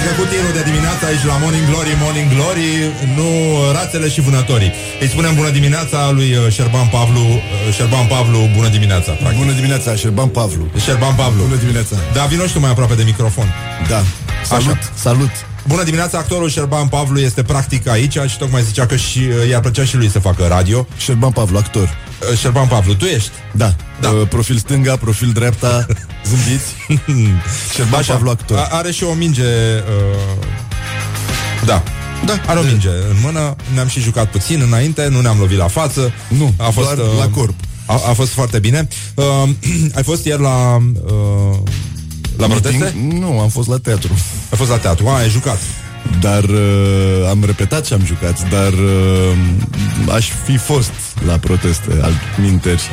A trecut tirul de dimineață aici la Morning Glory, Morning Glory, nu rațele și vânătorii. Îi spunem bună dimineața lui uh, Șerban Pavlu, uh, Șerban Pavlu, bună dimineața, practic. Bună dimineața, Șerban Pavlu. Șerban Pavlu. Bună dimineața. Da, vino și tu mai aproape de microfon. Da. Salut, Așa. salut. Bună dimineața, actorul Șerban Pavlu este practic aici și tocmai zicea că și uh, i-ar plăcea și lui să facă radio. Șerban Pavlu, actor. Uh, Șerban Pavlu, tu ești? Da. da. Uh, profil stânga, profil dreapta, zâmbiți. Șerban Așa. Pavlu, actor. A- are și o minge... Uh... Da. Da. Are o minge în mână, ne-am și jucat puțin înainte, nu ne-am lovit la față. Nu, a fost, doar la corp. A, a fost foarte bine. Uh, ai fost ieri la... Uh, la proteste? Meeting? Nu, am fost la teatru. Ai fost la teatru, a, ai jucat. Dar uh, am repetat și am jucat, dar uh, aș fi fost la proteste al minteri.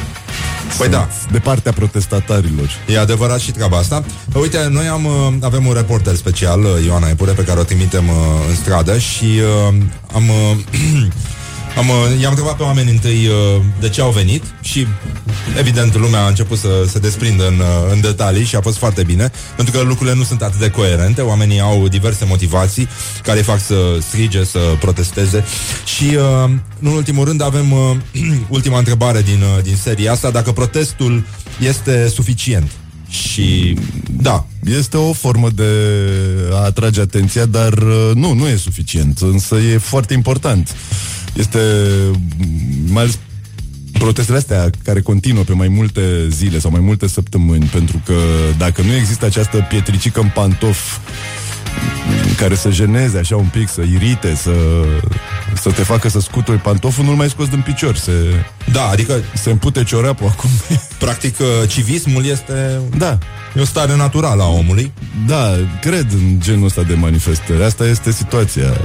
Păi da. De partea protestatarilor. E adevărat și treaba asta. Uite, noi am, uh, avem un reporter special, uh, Ioana Epure, pe care o trimitem uh, în stradă și uh, am... Uh, Am, uh, i-am întrebat pe oameni întâi uh, de ce au venit și evident lumea a început să se desprindă în, uh, în detalii și a fost foarte bine, pentru că lucrurile nu sunt atât de coerente, oamenii au diverse motivații care îi fac să strige, să protesteze. Și uh, nu în ultimul rând avem uh, ultima întrebare din, uh, din seria asta, dacă protestul este suficient. Și da, Este o formă de a atrage atenția, dar uh, nu, nu e suficient, însă e foarte important. Este mm, mai ales protestele astea care continuă pe mai multe zile sau mai multe săptămâni, pentru că dacă nu există această pietricică în pantof mm, care să jeneze așa un pic, să irite, să, să te facă să scuturi pantoful, nu-l mai scoți din picior. Se, da, adică se împute ciorapul acum. practic uh, civismul este Da. E o stare naturală a omului. Da, cred în genul ăsta de manifestări. Asta este situația.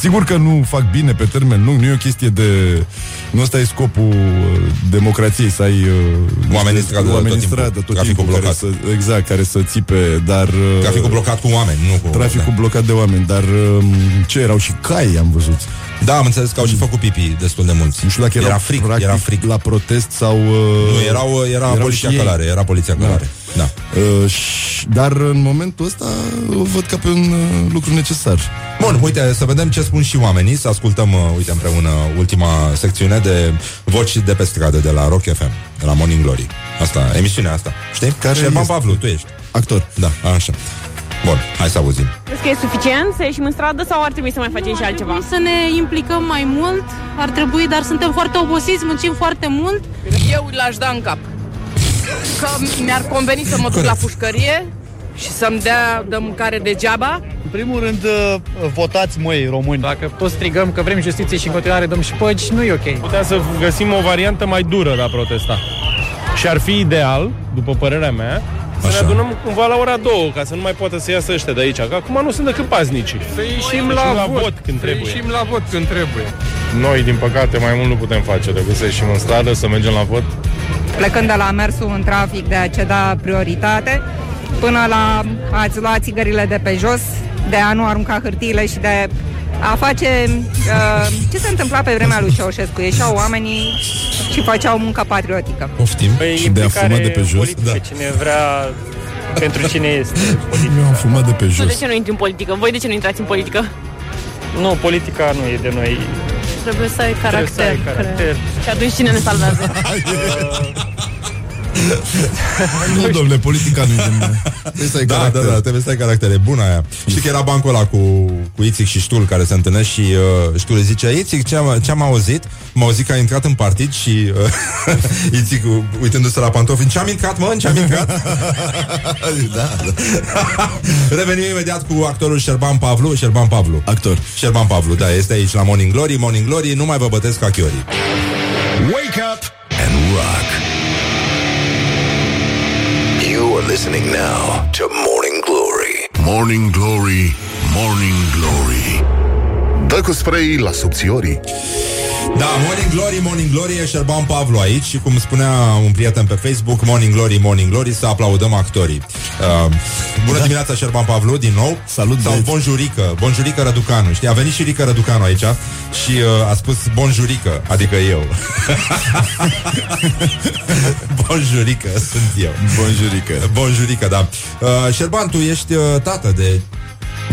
Sigur că nu fac bine pe termen lung, nu e o chestie de... Nu ăsta e scopul uh, democrației, să ai... uh, Oameni în niște- stradă oameni tot în timpul. stradă tot Traficul timpul, care blocat. să, exact, care să țipe, dar... uh, Traficul blocat cu oameni, nu cu... Traficul da. blocat de oameni, dar uh, ce erau și cai, am văzut. Da, am înțeles că au și făcut pipi destul de mulți. Nu știu dacă era erau frig, practic era frig. la protest sau... Uh, Nu, erau, era erau poliția și ei. călare, era poliția călare. Da. Uh, și, dar în momentul ăsta o văd ca pe un uh, lucru necesar. Bun, uite, să vedem ce spun și oamenii, să ascultăm, uh, uite, împreună ultima secțiune de voci de pe stradă de la Rock FM, de la Morning Glory. Asta, emisiunea asta, știi? Care Șerban este? Pavlu, tu ești. Actor. Da, așa. Bun, hai să auzim. Crezi că e suficient să ieșim în stradă sau ar trebui să mai facem și altceva? Să ne implicăm mai mult, ar trebui, dar suntem foarte obosiți, muncim foarte mult. Eu l-aș da în cap. Că mi-ar conveni să mă duc la pușcărie și să-mi dea de mâncare degeaba. În primul rând, uh, votați, măi, români. Dacă tot strigăm că vrem justiție și în continuare dăm și păgi, nu e ok. Putea să găsim o variantă mai dură de a protesta. Și ar fi ideal, după părerea mea, Să ne adunăm cumva la ora 2, ca să nu mai poată să iasă ăștia de aici. Că acum nu sunt decât paznici. Să ieșim la, la vot, vot când să trebuie. ieșim la vot când trebuie. Noi, din păcate, mai mult nu putem face decât să ieșim în stradă, să mergem la vot. Plecând de la mersul în trafic de a ceda prioritate, până la a-ți lua țigările de pe jos, de a nu arunca hârtiile și de a face... Uh, ce se întâmpla pe vremea lui Ceaușescu? Ieșeau oamenii și făceau muncă patriotică. Poftim. Păi, și de a fuma de pe jos. Da. Cine vrea, pentru cine este politica. Eu am fumat de pe Tu jos. de ce nu intri în politică? Voi de ce nu intrați în politică? Nu, politica nu e de noi. Trebuie să ai Trebuie să ai caracter. caracter. cred. Și atunci cine ne salvează? nu, domnule, politica nu e de mine. Trebuie să ai da, caracter. da, da, trebuie să ai caractere. Bună aia. Știi că era bancul ăla cu, cu Ițic și Ștul care se întâlnesc și uh, Ștul îi zice Ițic, ce am, ce am auzit? M-a auzit că a intrat în partid și uh, Ițic, uh, uitându-se la pantofi, în ce am intrat, mă? În ce am intrat? da, da. Revenim imediat cu actorul Șerban Pavlu. Șerban Pavlu. Actor. Șerban Pavlu, da, este aici la Morning Glory. Morning Glory, nu mai vă bătesc ca chiorii. Wake up and rock. You are listening now to Morning Glory. Morning Glory, Morning Glory Dă cu spray la subțiorii Da, Morning Glory, Morning Glory, e Șerban Pavlu aici și cum spunea un prieten pe Facebook, Morning Glory, Morning Glory, să aplaudăm actorii. Uh, bună da. dimineața, Șerban Pavlu, din nou. Salut, Sau băieți. bonjurică, bonjurică Răducanu, știi? A venit și Rică Răducanu aici și uh, a spus bonjurică, adică eu. bonjurică sunt eu. Bonjurică. Bonjurică, da. Uh, Șerban, tu ești uh, tată de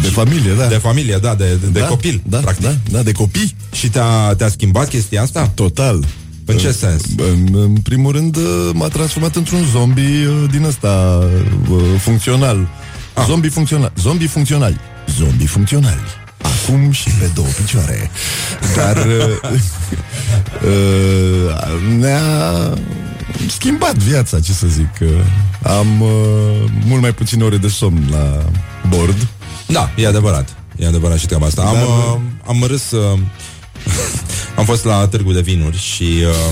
De familie, da. de familie, da, de, de da, copil, da, practic. Da, da, de copii. Și te-a, te-a schimbat chestia asta? Total. În ce sens? În, în primul rând uh, m-a transformat într-un zombie uh, din ăsta uh, funcțional. Ah. Zombie funcțional. Zombie funcționali. Zombie funcționali. Acum și pe două picioare. Dar uh, uh, ne-a schimbat viața, ce să zic. Uh, Am uh, mult mai puține ore de somn la bord. Da, e adevărat. E adevărat și treaba asta. Am, Dar- uh, am râs... Uh, am fost la târgu de vinuri și...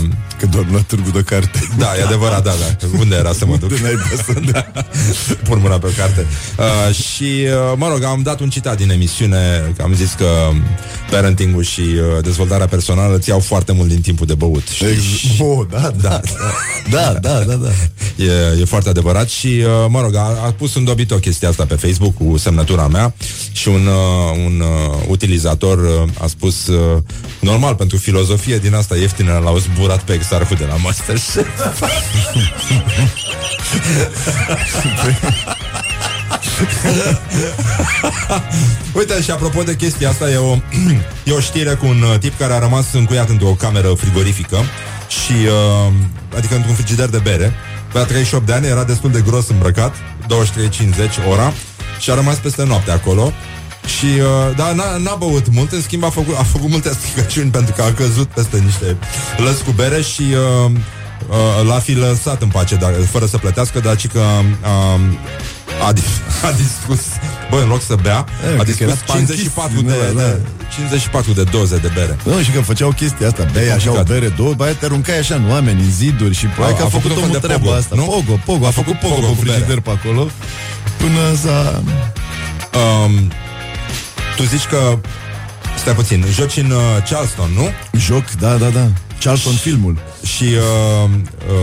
Uh, Că dorm la târgu de carte. da, e adevărat, da, da. Unde era să mă duc? Unde n-ai să da. Pun mâna pe o carte. Uh, și, uh, mă rog, am dat un citat din emisiune, că am zis că parenting-ul și uh, dezvoltarea personală îți iau foarte mult din timpul de băut. Știi? Ex- oh, da, da, da, da, da, da. E, e foarte adevărat și, uh, mă rog, a, a pus în dobit o chestie asta pe Facebook cu semnătura mea și un, uh, un uh, utilizator uh, a spus uh, normal, pentru filozofie din asta ieftină l-au zburat pe exarhul de la Masterchef. Uite, și apropo de chestia asta, e o, e o știre cu un uh, tip care a rămas încuiat într-o cameră frigorifică și, uh, adică într-un frigider de bere. Avea 38 de ani, era destul de gros îmbrăcat, 23.50 ora și a rămas peste noapte acolo. Și, uh, da, n-a, n-a băut mult, în schimb a făcut, a făcut multe stricăciuni pentru că a căzut peste niște lăzi cu bere și uh, uh, l-a fi lăsat în pace, dar, fără să plătească, dar ci că uh, a, dis- a distrus, bă, în loc să bea, E, a cred că distrus era 54 panchist, de, da, da. de, 54 de doze de bere. Nu, și că făceau chestia asta, bei așa o complicat. bere, două, bai te aruncai așa în oameni, în ziduri și probabil A- că a, a făcut, făcut un omul fel de treaba pogo, asta. nu? Pogo, pogo, a, A făcut făcut pogo, pogo cu cu bere. frigider pe acolo până s-a... Um, tu zici că Stai puțin, joci în uh, Charleston, nu? Joc, da, da, da. Charleston filmul. Și uh,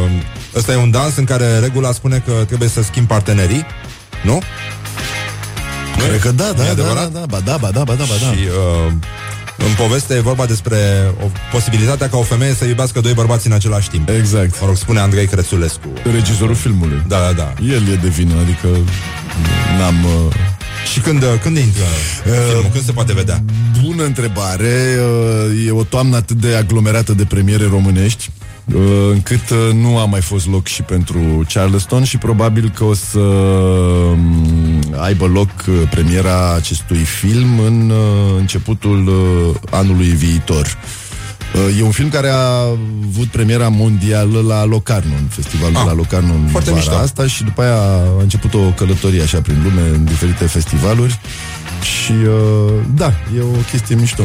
uh, ăsta e un dans în care regula spune că trebuie să schimbi partenerii, nu? Cred că da, E da, da, adevărat? da, da, ba da, ba da, ba da, ba da. Și uh, în poveste e vorba despre o posibilitatea ca o femeie să iubească doi bărbați în același timp. Exact. Mă rog, spune Andrei Crețulescu. Regizorul filmului. Da, da, da. El e de vină, adică n-am... Uh... Și când, uh, când intră filmul? Când se poate vedea? Bună întrebare. Uh, E o toamnă atât de aglomerată de premiere românești uh, încât uh, nu a mai fost loc și pentru Charleston și probabil că o să um, aibă loc uh, premiera acestui film în uh, începutul uh, anului viitor. Uh, E un film care a avut premiera mondială la Locarno, în festivalul Ah, de la Locarno în foarte vara mișto. asta și după aia a început o călătorie așa prin lume, în diferite festivaluri și uh, da, e o chestie mișto.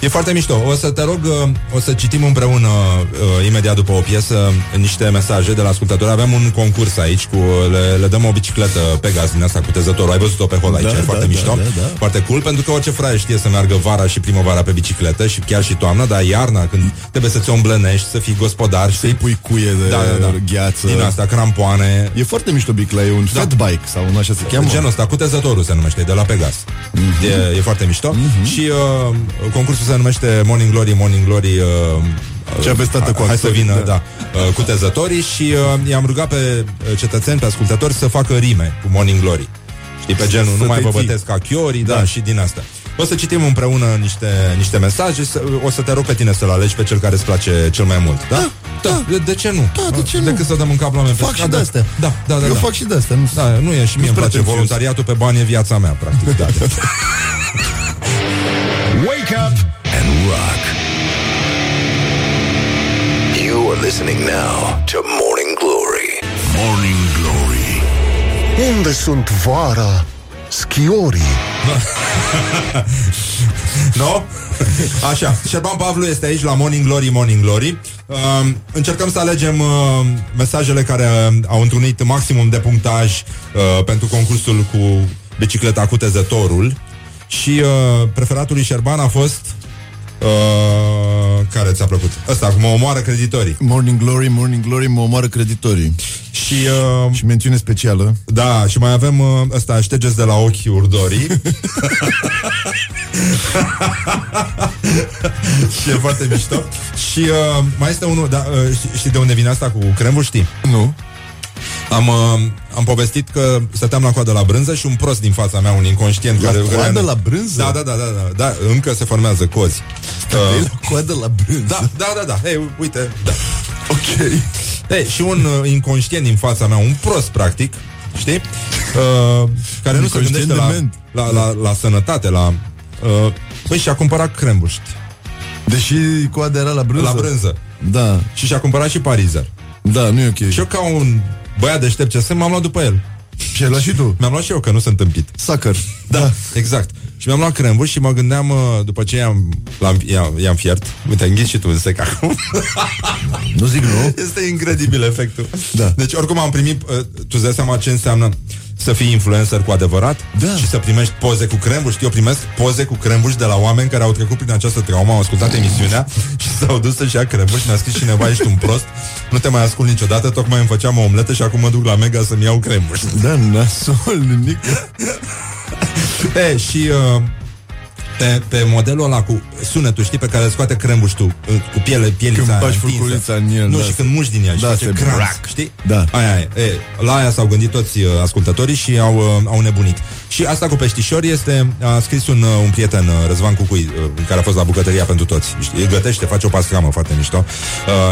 E foarte mișto. O să te rog, uh, o să citim împreună uh, imediat după o piesă niște mesaje de la ascultători. Avem un concurs aici cu le, le dăm o bicicletă Pegas din asta cu tezătorul. Ai văzut-o pe hol aici, Da, e foarte da, mișto. da, da, da. Foarte cool, pentru că orice fraie știe să meargă vara și primăvara pe bicicletă și chiar și toamna, dar iarna când trebuie să ți-o îmblănești, să fii gospodar și Să-i pui cuie de Da, da, da. gheață. din asta, crampoane. E foarte mișto bicla, e un Da. fat bike sau un așa se cheamă. Genul ăsta, cutezătorul se numește, e de la Pegas. E, e foarte mișto. Și uh, concursul se numește Morning Glory, Morning Glory. Uh, Ce aveți, tată, cu Hai să actorii, vină, da. da, uh, cutezătorii și uh, i-am rugat pe uh, cetățeni, pe ascultători să facă rime cu Morning Glory. Știi, pe genul, Să nu mai te vă ții. bătesc ca chiorii, da. Da. da, și din asta. O să citim împreună niște, niște mesaje, să, o să te rog pe tine să-l alegi pe cel care îți place cel mai mult, da? Da, de, de ce nu? Da, de ce nu? Decât să dăm în cap la oameni pe Fac și stradă. de astea. Da, da, da. Eu da. fac și de astea. Nu, Da, nu e și mie îmi place pretențios. voluntariatul pe bani e viața mea, practic. Da. Wake up and rock. You are listening now to Morning Glory. Morning Glory Unde sunt vara schiorii? No? Așa, Șerban Pavlu este aici la Morning Glory, Morning Glory. Uh, încercăm să alegem uh, mesajele care uh, au întrunit maximum de punctaj uh, pentru concursul cu bicicleta cu tezătorul. Și uh, preferatul lui Șerban a fost uh, care ți-a plăcut? Ăsta, cum mă omoară creditorii. Morning Glory, Morning Glory, mă omoară creditorii. Și, uh, Și mențiune specială. da, și mai avem uh, ăsta, ștergeți de la ochi urdorii. și e foarte mișto. Și uh, mai este unul, da, uh, știi, știi de unde vine asta cu cremul, știi? Nu. Am, uh, am povestit că stăteam la coadă la brânză și un prost din fața mea, un inconștient La care... coadă care- la brânză? Da, da, da, da, da, da, încă se formează cozi. Stăteai Uh, la coadă la brânză. da, da, da, da, Ei, uite, da. Ok. Ei, și un uh, inconștient din fața mea, un prost, practic, știi? Uh, care nu se Inconștient gândește la, dement. la, la, la sănătate, la... Uh, păi și-a cumpărat crembuști Deși coada era la brânză. la brânză. Da, Și și-a cumpărat și parizer. da, nu e ok. Și eu ca un băiat deștept ce sunt, m-am luat după el. Și ai luat și tu? Mi-am luat și eu, că nu sunt tâmpit. Sucker. Da, exact. Și mi-am luat crembuș și mă gândeam, uh, după ce i-am, l-am, i-am, i-am fiert, uite, înghiți și tu în sec acum. Nu zic nu. Este incredibil efectul. Da. Deci oricum am primit, uh, tu îți dai seama ce înseamnă să fii influencer cu adevărat Da. și să primești poze cu crembuș. Eu primesc poze cu crembuș de la oameni care au trecut prin această traumă, au ascultat emisiunea și s-au dus să-și ia crembuș. Mi-a scris cineva, ești un prost, nu te mai ascult niciodată, tocmai îmi făceam o omletă și acum mă duc la Mega să-mi iau crembuș. Da, nasol, nimic. E, și uh, pe, pe modelul ăla cu sunetul, știi, pe care îl scoate crembuștul uh, cu piele, pielița Când aia bagi întinsă. furculița în el, Nu, da, și se- când muși din ea și da, face se crans, brac. știi? Da. Aia, aia. E, la aia s-au gândit toți uh, ascultătorii și au, uh, au nebunit. Și asta cu peștișori este, a scris un, uh, un prieten, uh, Răzvan Cucui, uh, care a fost la bucătăria pentru toți. Știi? Îi gătește, face o pastramă foarte mișto.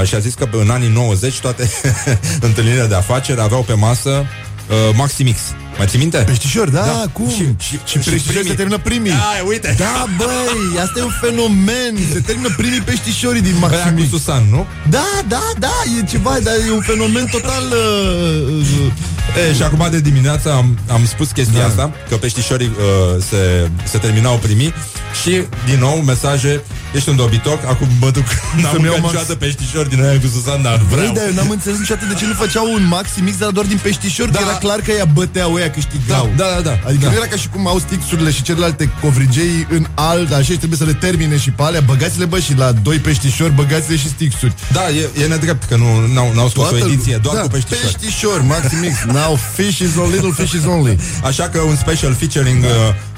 Uh, și a zis că în anii 90 toate întâlnirile de afaceri aveau pe masă uh, Maximix. Mai ții minte? Peștișori, da, Da. cum? Și- și- și și peștișori primii. se termină primii. Da, uite. Da, băi, asta e un fenomen. Se termină primii peștișorii din Aia cu Maximic. Susan, nu? Da, da, da, e ceva, dar e un fenomen total... Uh, uh, E, și acum de dimineață am, am spus chestia Da. asta, că peștișorii uh, se, se terminau primii și, din nou, mesaje, ești un dobitoc, acum mă duc, n-am Să-mi iau mâncat Max. niciodată peștișori din aia cu Susan, dar Vrei, vreau. dar eu n-am înțeles niciodată de ce nu făceau un maximix, dar doar din peștișori, da. Da. că era clar că ea băteau, ea câștigau. Da, da, da, da. Adică Da. nu era ca și cum au stixurile și celelalte covrigei în alt, așa, și trebuie să le termine și pe alea, băgați-le, bă, și la doi peștișori, băgați-le și stixuri. Da, e, e nedrept că nu n-au, n-au scos o ediție doar da, cu peștișori. peștișori, maximix. Now fish is a little fish is only. Așa că un special featuring uh,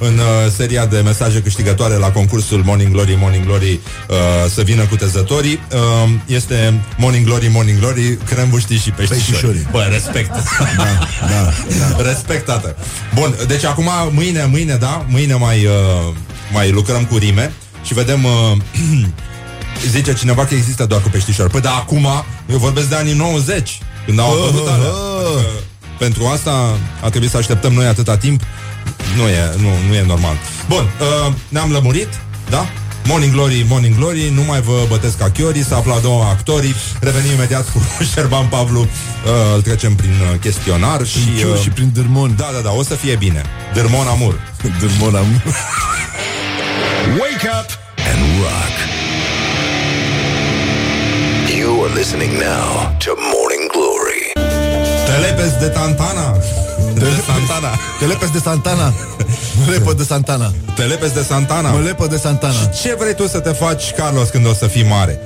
în uh, seria de mesaje câștigătoare la concursul Morning Glory, Morning Glory uh, să vină cu tezătorii uh, este Morning Glory, Morning Glory, crembuștii și peștișori. Peștișorii. Bă, respect. Da, da, da. Respect, tată. Bun, deci acum, mâine, mâine, da, mâine mai, uh, mai lucrăm cu rime și vedem... Uh, zice cineva că există doar cu peștișori. Păi, dar acum, eu vorbesc de anii 90, când au apărut alea. Adică, pentru asta a trebuit să așteptăm noi atâta timp. Nu e, nu, nu e normal. Bun, uh, ne-am lămurit, da? Morning Glory, Morning Glory, nu mai vă bătesc ca chiorii, să aplaudăm actorii. Revenim imediat cu Șerban Pavlu, uh, îl trecem prin uh, chestionar și... Prin ciur și prin dârmon. Da, da, da, o să fie bine. Dârmon amur. Dârmon amur. Wake up and and rock. You are listening now to Morning Glory. Te lepezi de Tantana De Santana Te lepezi de Santana Mă lepă de Santana Te lepezi de Santana Mă lepă de Santana Și ce vrei tu să te faci, Carlos, când o să fii mare?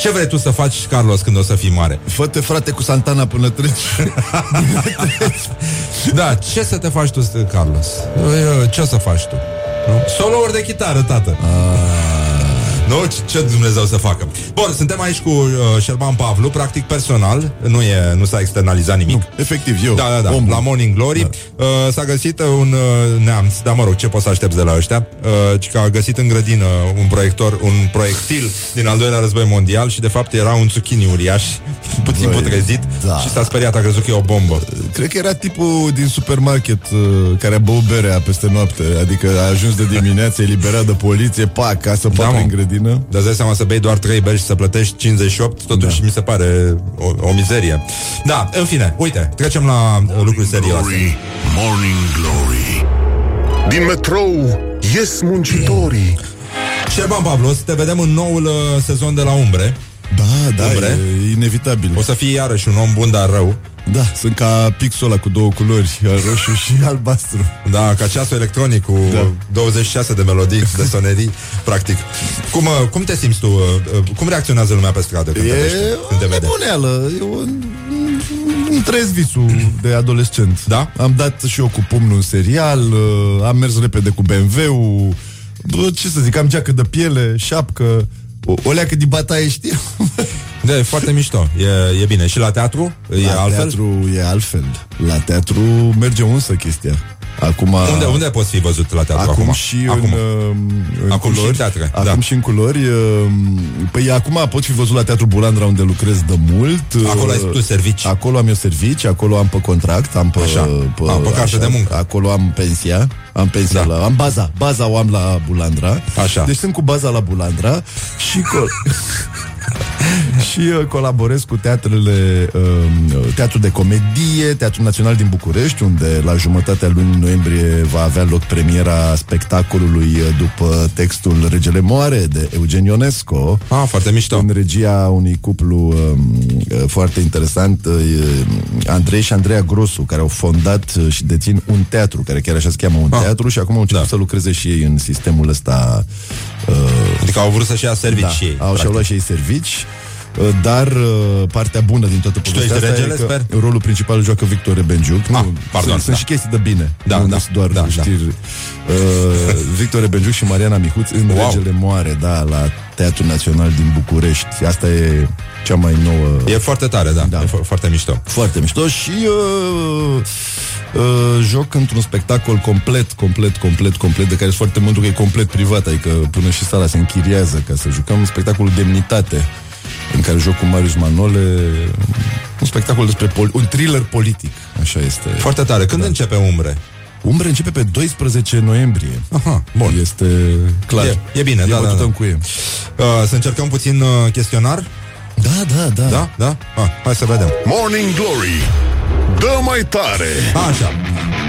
Ce vrei tu să faci, Carlos, când o să fii mare? Fă-te frate cu Santana până treci Da, ce să te faci tu, Carlos? Ce o să faci tu? Nu? Solo-uri de chitară, tată nu? Ce- Ce Dumnezeu să facă? Bun, suntem aici cu uh, Șerban Pavlu, practic personal, nu, e, nu s-a externalizat nimic. Nu, efectiv, eu. Da, da, da, omul. la Morning Glory da. uh, s-a găsit un uh, neamț, dar mă rog, ce poți să aștepți de la ăștia? Uh, ci că a găsit în grădină un proiector, un proiectil din al doilea război mondial și de fapt era un zucchini uriaș, puțin Băi, putrezit da. și s-a speriat, a crezut că e o bombă. Cred că era tipul din supermarket uh, care a băut berea peste noapte Adică a ajuns de dimineață, eliberat de poliție Pac, ca să Da, da, mă. În grădină Dar îți dai seama să bei doar 3 beri și să plătești 58, totuși da. mi se pare o, o mizerie. Da, în fine, uite, trecem la uh, lucruri serioase. Glory, Morning Glory Din metrou ies muncitorii Șerban Pablo, o să te vedem în noul uh, sezon de la Umbre. Da, da, Umbre. e inevitabil O să fii iarăși un om bun, dar rău. Da, sunt ca pixul ăla cu două culori Roșu și albastru Da, ca ceasul electronic cu da. 26 de melodii, de sonerii, practic. Cum, uh, cum te simți tu? uh, uh, Cum reacționează lumea pe stradă când te, vedește, E când te o vede? nebuneală E un, un trăiesc visul de adolescent Da? Am dat și eu cu pumnul în serial uh, Am mers repede cu BMW-ul Bă, Ce să zic, am geacă de piele Șapcă o, o leacă de bataie știu Da, e foarte mișto. E, e bine. Și la teatru? E La altfel? teatru e altfel La teatru merge unsă chestia Acum, Unde, unde poți fi văzut la teatru acum, acum? și acum. în, uh, în Acum și culori, în teatre, Acum da. și în culori uh, Păi acum pot fi văzut la Teatru Bulandra Unde lucrez de mult Acolo ai Uh, tu servici. Acolo am eu servici Acolo am pe contract Am pe, Așa. pe, A, pe carte de muncă. Acolo am pensia Am pensia Da. la, Am baza Baza o am la Bulandra Așa. Deci sunt cu baza la Bulandra Și col- și uh, colaborez cu teatrele uh, Teatru de Comedie, Teatrul Național din București, unde la jumătatea lunii noiembrie va avea loc premiera spectacolului uh, după textul Regele Moare de Eugen Ionesco. Ah, foarte mișto. În regia unui cuplu um, uh, foarte interesant, uh, Andrei și Andreea Grosu, care au fondat uh, și dețin un teatru, care chiar așa se cheamă un Ah. teatru și acum au început Da. să lucreze și ei în sistemul ăsta uh, Adică au vrut să-și ia servici da, și ei. Au și-au practic. luat și ei servici uh, dar uh, partea bună din toată tu povestea ești asta regele, e că sper? rolul principal îl joacă Victor Rebenjuc. Ah, nu, pardon, sunt, sunt da. și chestii de bine. Da, nu da, sunt doar da, da. știri. Uh, Victor Rebenjuc și Mariana Mihuț în Wow. Regele Moare, da, la Teatrul Național din București. Asta e cea mai nouă... E foarte tare, da. Da. E fo- foarte mișto. Foarte mișto și uh, uh, joc într-un spectacol complet, complet, complet, complet, de care sunt foarte mândru că e complet privat, adică până și sala se închiriază ca să jucăm spectacolul Demnitate, în care joc cu Marius Manole, un spectacol despre pol- un thriller politic, așa este. Foarte tare. Când Da. începe Umbre? Umbre începe pe 12 noiembrie. Aha, bun. Este clar. E, e bine, e da, da, bătută da. în cuie. Uh, să încercăm puțin uh, chestionar? Da, da, da. Da? Da? Ah, hai să vedem. Morning Glory Dă mai tare Așa.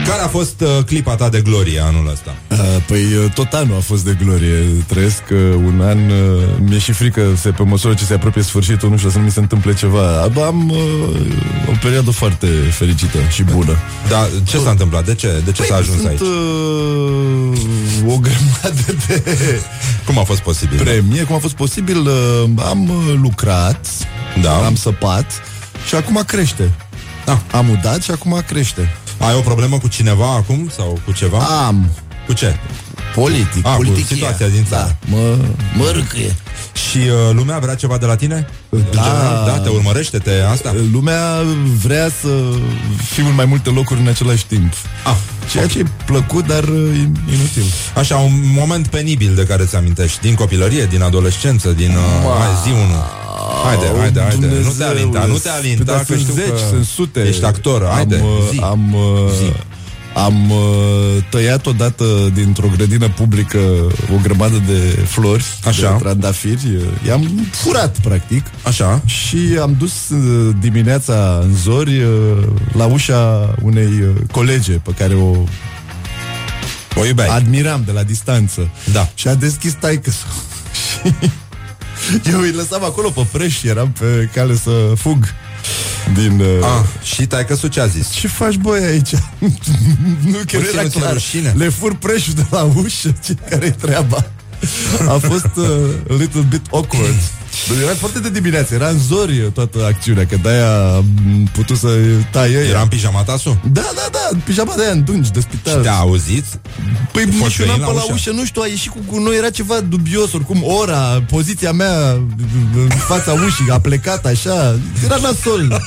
Care a fost uh, clipa ta de glorie anul ăsta? Uh, Păi uh, tot anul a fost de glorie Trăiesc uh, un an uh, Mi-e și frică se, Pe măsură ce se apropie sfârșitul Nu știu să nu mi se întâmple ceva Ab- Am uh, o perioadă foarte fericită Și bună Da, ce s-a întâmplat? De ce, de ce s-a ajuns Sunt aici? uh, o grămadă de Cum a fost posibil? premie Cum a fost posibil uh, Am uh, lucrat Da. Am săpat Și acum crește Ah. Am udat și acum crește Ai o problemă cu cineva acum? Sau cu ceva? Am Cu ce? Politic, Ah, cu politic situația din țară. da, mă, mă râcâie Și uh, lumea vrea ceva de la tine? În Da. general? da, te urmărește, te asta? Lumea vrea să fim în mai multe locuri în același timp. Ah, Ceea ce e plăcut, dar uh, inutil. Așa, un moment penibil de care ți amintești Din copilărie, din adolescență, din... Uh, hai, zi unul Haide, haide, haide Nu te alinta, nu te alinta Dar că sunt știu zeci, că sunt sute. Ești actor, haide, am, uh, zi Am, uh, Zi. am uh, tăiat odată dintr-o grădină publică o grămadă de flori, Așa. de trandafiri. I-am furat, practic. Așa Și am dus uh, dimineața în zori uh, la ușa unei uh, colege pe care o O iubeai admiram de la distanță. Da. Și a deschis taică eu îi lăsam acolo pe preș și eram pe cale să fug din... Uh... Ah, și tai că ce a zis? Ce faci, băi, aici? nu, că Bă, nu era ți-e clar. rușine? Le fur preșul de la ușă, ce care e treaba? A fost uh, a little bit awkward. Dar era foarte de dimineață, era în zori toată acțiunea, că de-aia am putut să taie Era în pijama tasu? Da, da, da, în pijama de aia în dungi de spital. Și te-a auzit? Păi Fost nici eu n-am venin pe la la ușă? ușă, nu știu, a ieșit cu, cu noi, era ceva dubios, oricum ora, poziția mea în fața ușii, a plecat așa, era nasol.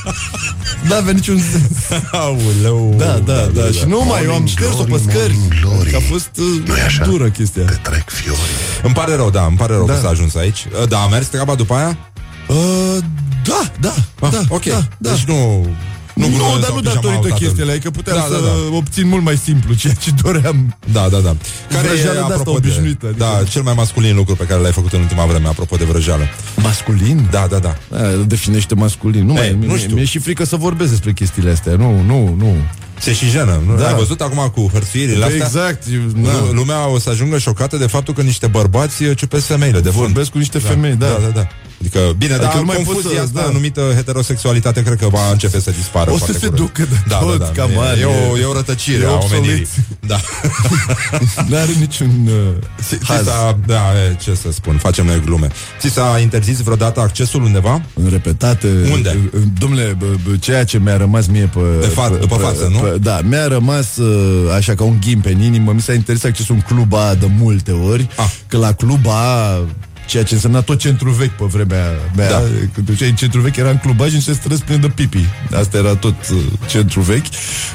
N-avea niciun sens. Auleu. Da, da, da, da, și nu mai, eu am șters-o pe scări, că a fost uh, dură chestia. Trec fiori. Îmi pare rău, da, îmi pare rău Da. că s-a ajuns aici. Da, a mers treaba după aia? Uh, da, da, Ah, da, ok. da, da. Deci nu... Nu, gunoi nu dar sau nu pijamaul datorită tatălui. chestiile, adică puteam Da, să da, da. obțin mult mai simplu ceea ce doream. Da, da, da. Care Vrăjeală e, de asta apropo obișnuită, adică- Da, cel mai masculin lucru pe care l-ai făcut în ultima vreme, apropo de vrăjeală. Masculin? Da, da, da. Da, definește masculin. Nu, Ei, mai, nu mie, știu. Mi-e și frică să vorbesc despre chestiile astea. Nu, nu, nu. Se și jenă. Nu? Da. Ai văzut acum cu hărțuirile astea? Exact. eu- Lu- Da. Lumea o să ajungă șocată de faptul că niște bărbați uh, ciupesc femeile de vânt. Vorbesc cu niște femei, da. Da, da, da. Adică, bine, Adică dar nu mai confuzia poți să- asta da. numită heterosexualitate cred că va începe să dispară O să foarte se curând. ducă de da, tot, da, da. cam E, are. e, o, e o rătăcire E a obsolet. omenirii. Da. N-are niciun uh, Ți, ți haz. s-a, da, e, ce să spun, facem noi glume. Ți s-a interzis vreodată accesul undeva? În repetate Unde? uh, Domnule, bă, bă, ceea ce mi-a rămas mie pe, De fa- pe- după pe- față, nu? pe- Da, mi-a rămas uh, așa ca un ghim pe în inimă Mi s-a interesat accesul în cluba A de multe ori Ah. Că la cluba A Ceea ce însemna tot centru vechi pe vremea mea Da. Când duceai în centru vechi era în cluba și niște străzi pline de pipi Asta era tot uh, centru vechi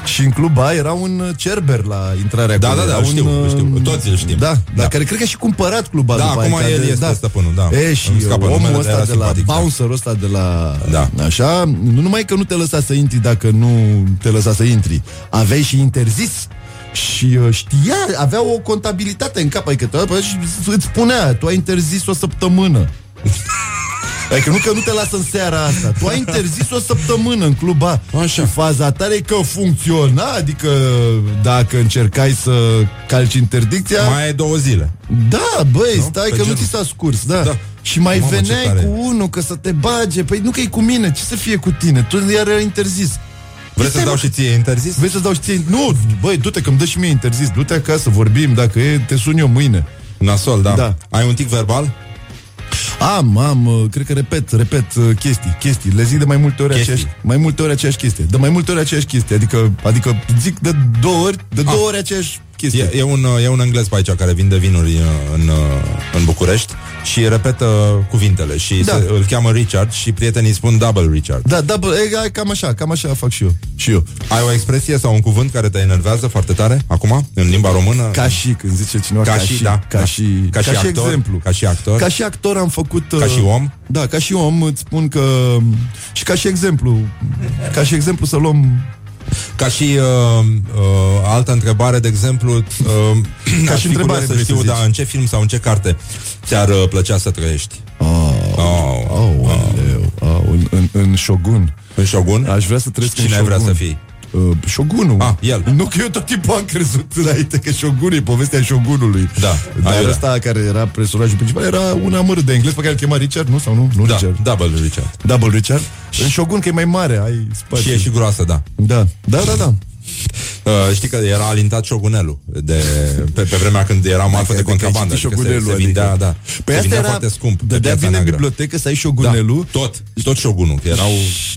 Și în cluba A era un uh, cerber la intrarea Da, acolo. da, da, Era îl știu, un, îl știu. uh, Toți îl știm. Da, da, Da. care cred că a și cumpărat cluba Da, după acum aia, că el de- este stăpânul, da. E, și Îmi scapă omul numele, ăsta era de la simpatic, da. bouncerul ăsta de la... Da. Așa, nu numai că nu te lăsa să intri dacă nu te lăsa să intri, aveai și interzis și uh, știa, avea o contabilitate în cap, adică te- și îți spunea, tu ai interzis o săptămână. Adică nu că nu te lasă în seara asta Tu ai interzis o săptămână în club A Așa. Și faza tare e că funcționa Adică dacă încercai să calci interdicția Mai ai două zile. da, băi, Nu? stai Pe că nu genul. ți s-a scurs, da. Da. Și mai Mamă, ce veneai tare. cu unul că să te bage. Păi nu că e cu mine, ce să fie cu tine? Tu iar era interzis. Vrei Este, să-ți dau mă. și ție interzis? Vrei să-ți dau și ție? Nu, băi, du-te că îmi dă și mie interzis. Du-te acasă, vorbim, dacă e, te sun eu mâine. Nasol, da. Da. Ai un tic verbal? Am, am, uh, cred că repet, repet uh, chestii, chestii. Le zic de mai multe ori Chestii. aceeași, mai multe ori aceeași chestie. De mai multe ori aceeași chestie. Adică, adică zic de două ori, de două ori aceeași chestie. E, e, un, e un englez pe aici care vinde vinuri uh, în, uh, în București și repetă cuvintele și Da. se, îl cheamă Richard și prietenii îi spun Double Richard. Da, da, bă, e, cam așa, cam așa fac și eu. Și eu. Ai o expresie sau un cuvânt care te enervează foarte tare acum, în limba română? Ca și, când zice cineva Ca ca, și, și, da, ca da. și, Ca și actor, exemplu. ca și actor. Ca și actor am făcut... Ca și om? Da, ca și om îți spun că... Și ca și exemplu. Ca și exemplu să luăm... Ca și uh, uh, altă întrebare, de exemplu, uh, Ca aș și fi întrebare curios să vrei să știu, zici. da, în ce film sau în ce carte ți-ar uh, plăcea să trăiești? Oh, Oh, oh, oh, oh, în, în, în Shogun. În Shogun? Aș vrea să trăiesc Cine în ai vrea Shogun. să fii? Uh, Shogunul. Ah, el. Nu că eu tot timpul am crezut înainte că Shogun e povestea Shogunului. Da, Dar aiurea. ăsta care era personajul principal era un amăr de englez pe care îl chema Richard, nu? Sau nu? Nu Da, Richard. Double Richard. Double Richard. În Shogun că e mai mare, ai spațiu. Și e și groasă, da. Da, da, da, da. Uh, știi că era alintat șogunelul de, pe, pe vremea când era marfă de Adică contrabandă. ai citit adică se, șogunelul, se vindea, adică- da. Păi se asta vindea era, foarte scump. pe dădea piața bine în neagră. bibliotecă să ai șogunelul. Da, tot, tot șogunul, că erau...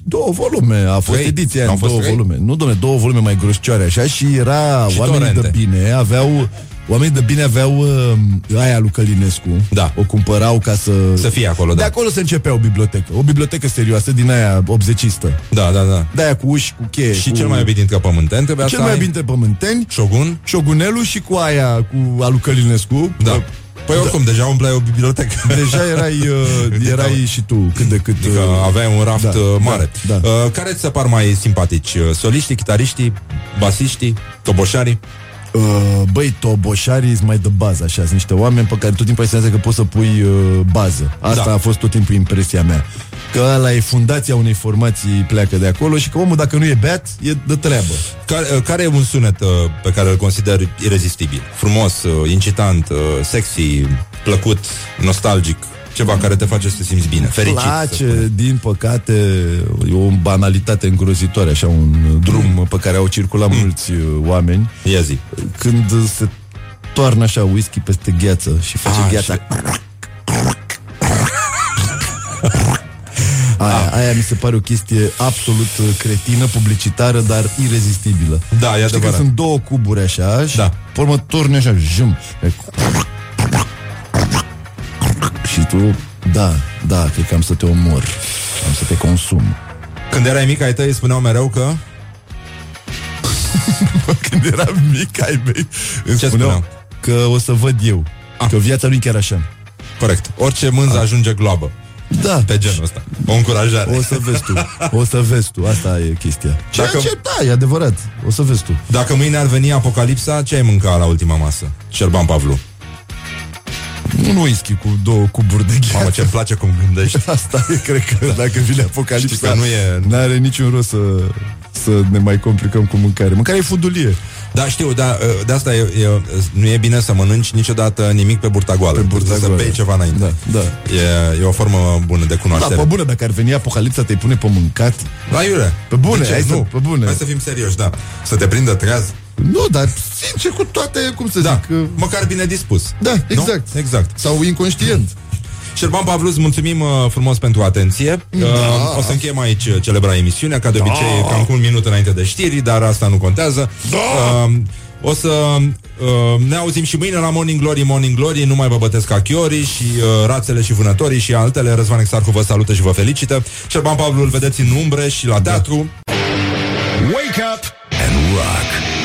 Două volume, a fost Trei? ediția N-au în fost două trei? volume. Nu, domne, două volume mai groșcioare, așa, și era Și oamenii torente. de bine, aveau Oamenii de bine aveau uh, aia lui Călinescu Da. O cumpărau ca să... Să fie acolo, De da. acolo se începea o bibliotecă O bibliotecă serioasă din aia 80istă Da, da, da. De aia cu uși, cu cheie Și cu... cel mai iubit dintre pământeni trebuia Cel să mai ai bine pământeni șogun. Șogunelul și cu aia Cu alu Călinescu Da. Păi oricum, deja umpleai o bibliotecă. Deja erai, uh, erai și tu cât de cât Adică uh, aveai un raft da, uh, mare. da, da. Uh, care ți se par mai simpatici? Uh, Soliștii, chitariștii, basiștii, toboșarii? Uh, băi, toboșarii sunt mai de bază, așa, sunt niște oameni pe care tot timpul ai senzația că poți să pui uh, bază. Asta Da. a fost tot timpul impresia mea. Că ăla e fundația unei formații, pleacă de acolo și că omul, dacă nu e beat, e de treabă. Care, uh, care e un sunet uh, pe care îl consider irezistibil? Frumos, uh, incitant, uh, sexy, plăcut, nostalgic, ceva care te face să te simți bine, fericit. să place, din păcate, e o banalitate îngrozitoare, așa un drum mm. pe care au circulat mm. mulți uh, oameni. Ia zi. Când se toarnă așa whisky peste gheață și face Ah, gheața... Aia, aia mi se pare o chestie absolut uh, cretină, publicitară, dar irezistibilă. Da, e Știi că adevărat. sunt două cuburi așa și Da. pe urmă torni așa, jum. Și tu, da, da, cred că am să te omor. Am să te consum. Când erai mic, ai tăi spuneau mereu că... Când eram mic, ai mei îmi Ce spuneau spuneau? că o să văd eu. Ah. Că viața nu e chiar așa. Corect. Orice mânză ajunge gloabă. Da. Pe genul ăsta. O încurajare. O să vezi tu. O să vezi tu. Asta e chestia. Ceea Dacă- ce, da, e adevărat. O să vezi tu. Dacă mâine ar veni apocalipsa, ce ai mânca la ultima masă? Șerban Pavlu. Un whisky cu două cuburi de gheață. Mamă, ce-mi place cum gândești. Asta e, cred că dacă vine Știi apocalipsa, că nu e... n-are niciun rost să, să ne mai complicăm cu mâncare. Mâncarea e fudulie. Da, știu, da, de asta e, e, nu e bine să mănânci niciodată nimic pe burta goală. Pe burta Să goală. bei ceva înainte. Da, da. E, e o formă bună de Da, cunoaștere. pe bune, dacă ar veni apocalipsa, te pune pe mâncat. Da, Iure. Pe bune, De ce? hai să- nu. pe bune. Hai să fim serioși, da. Să te prindă treaz. Nu, dar sincer, cu toate, cum să Da, zic... uh, măcar bine dispus. Da, exact. Nu? Exact. Sau inconștient. Șerban Pavlu, îți mulțumim uh, frumos pentru atenție. Uh, o să încheiem aici uh, celebra emisiunea, ca de obicei, Da. cam cu un minut înainte de știri, dar asta nu contează. Uh, o să uh, ne auzim și mâine la Morning Glory, Morning Glory, nu mai vă bătesc ca chiorii și uh, rațele și vânătorii și altele. Răzvan Exarcu vă salută și vă felicită. Șerban Pavlu îl vedeți în umbre și la teatru. Wake up and rock.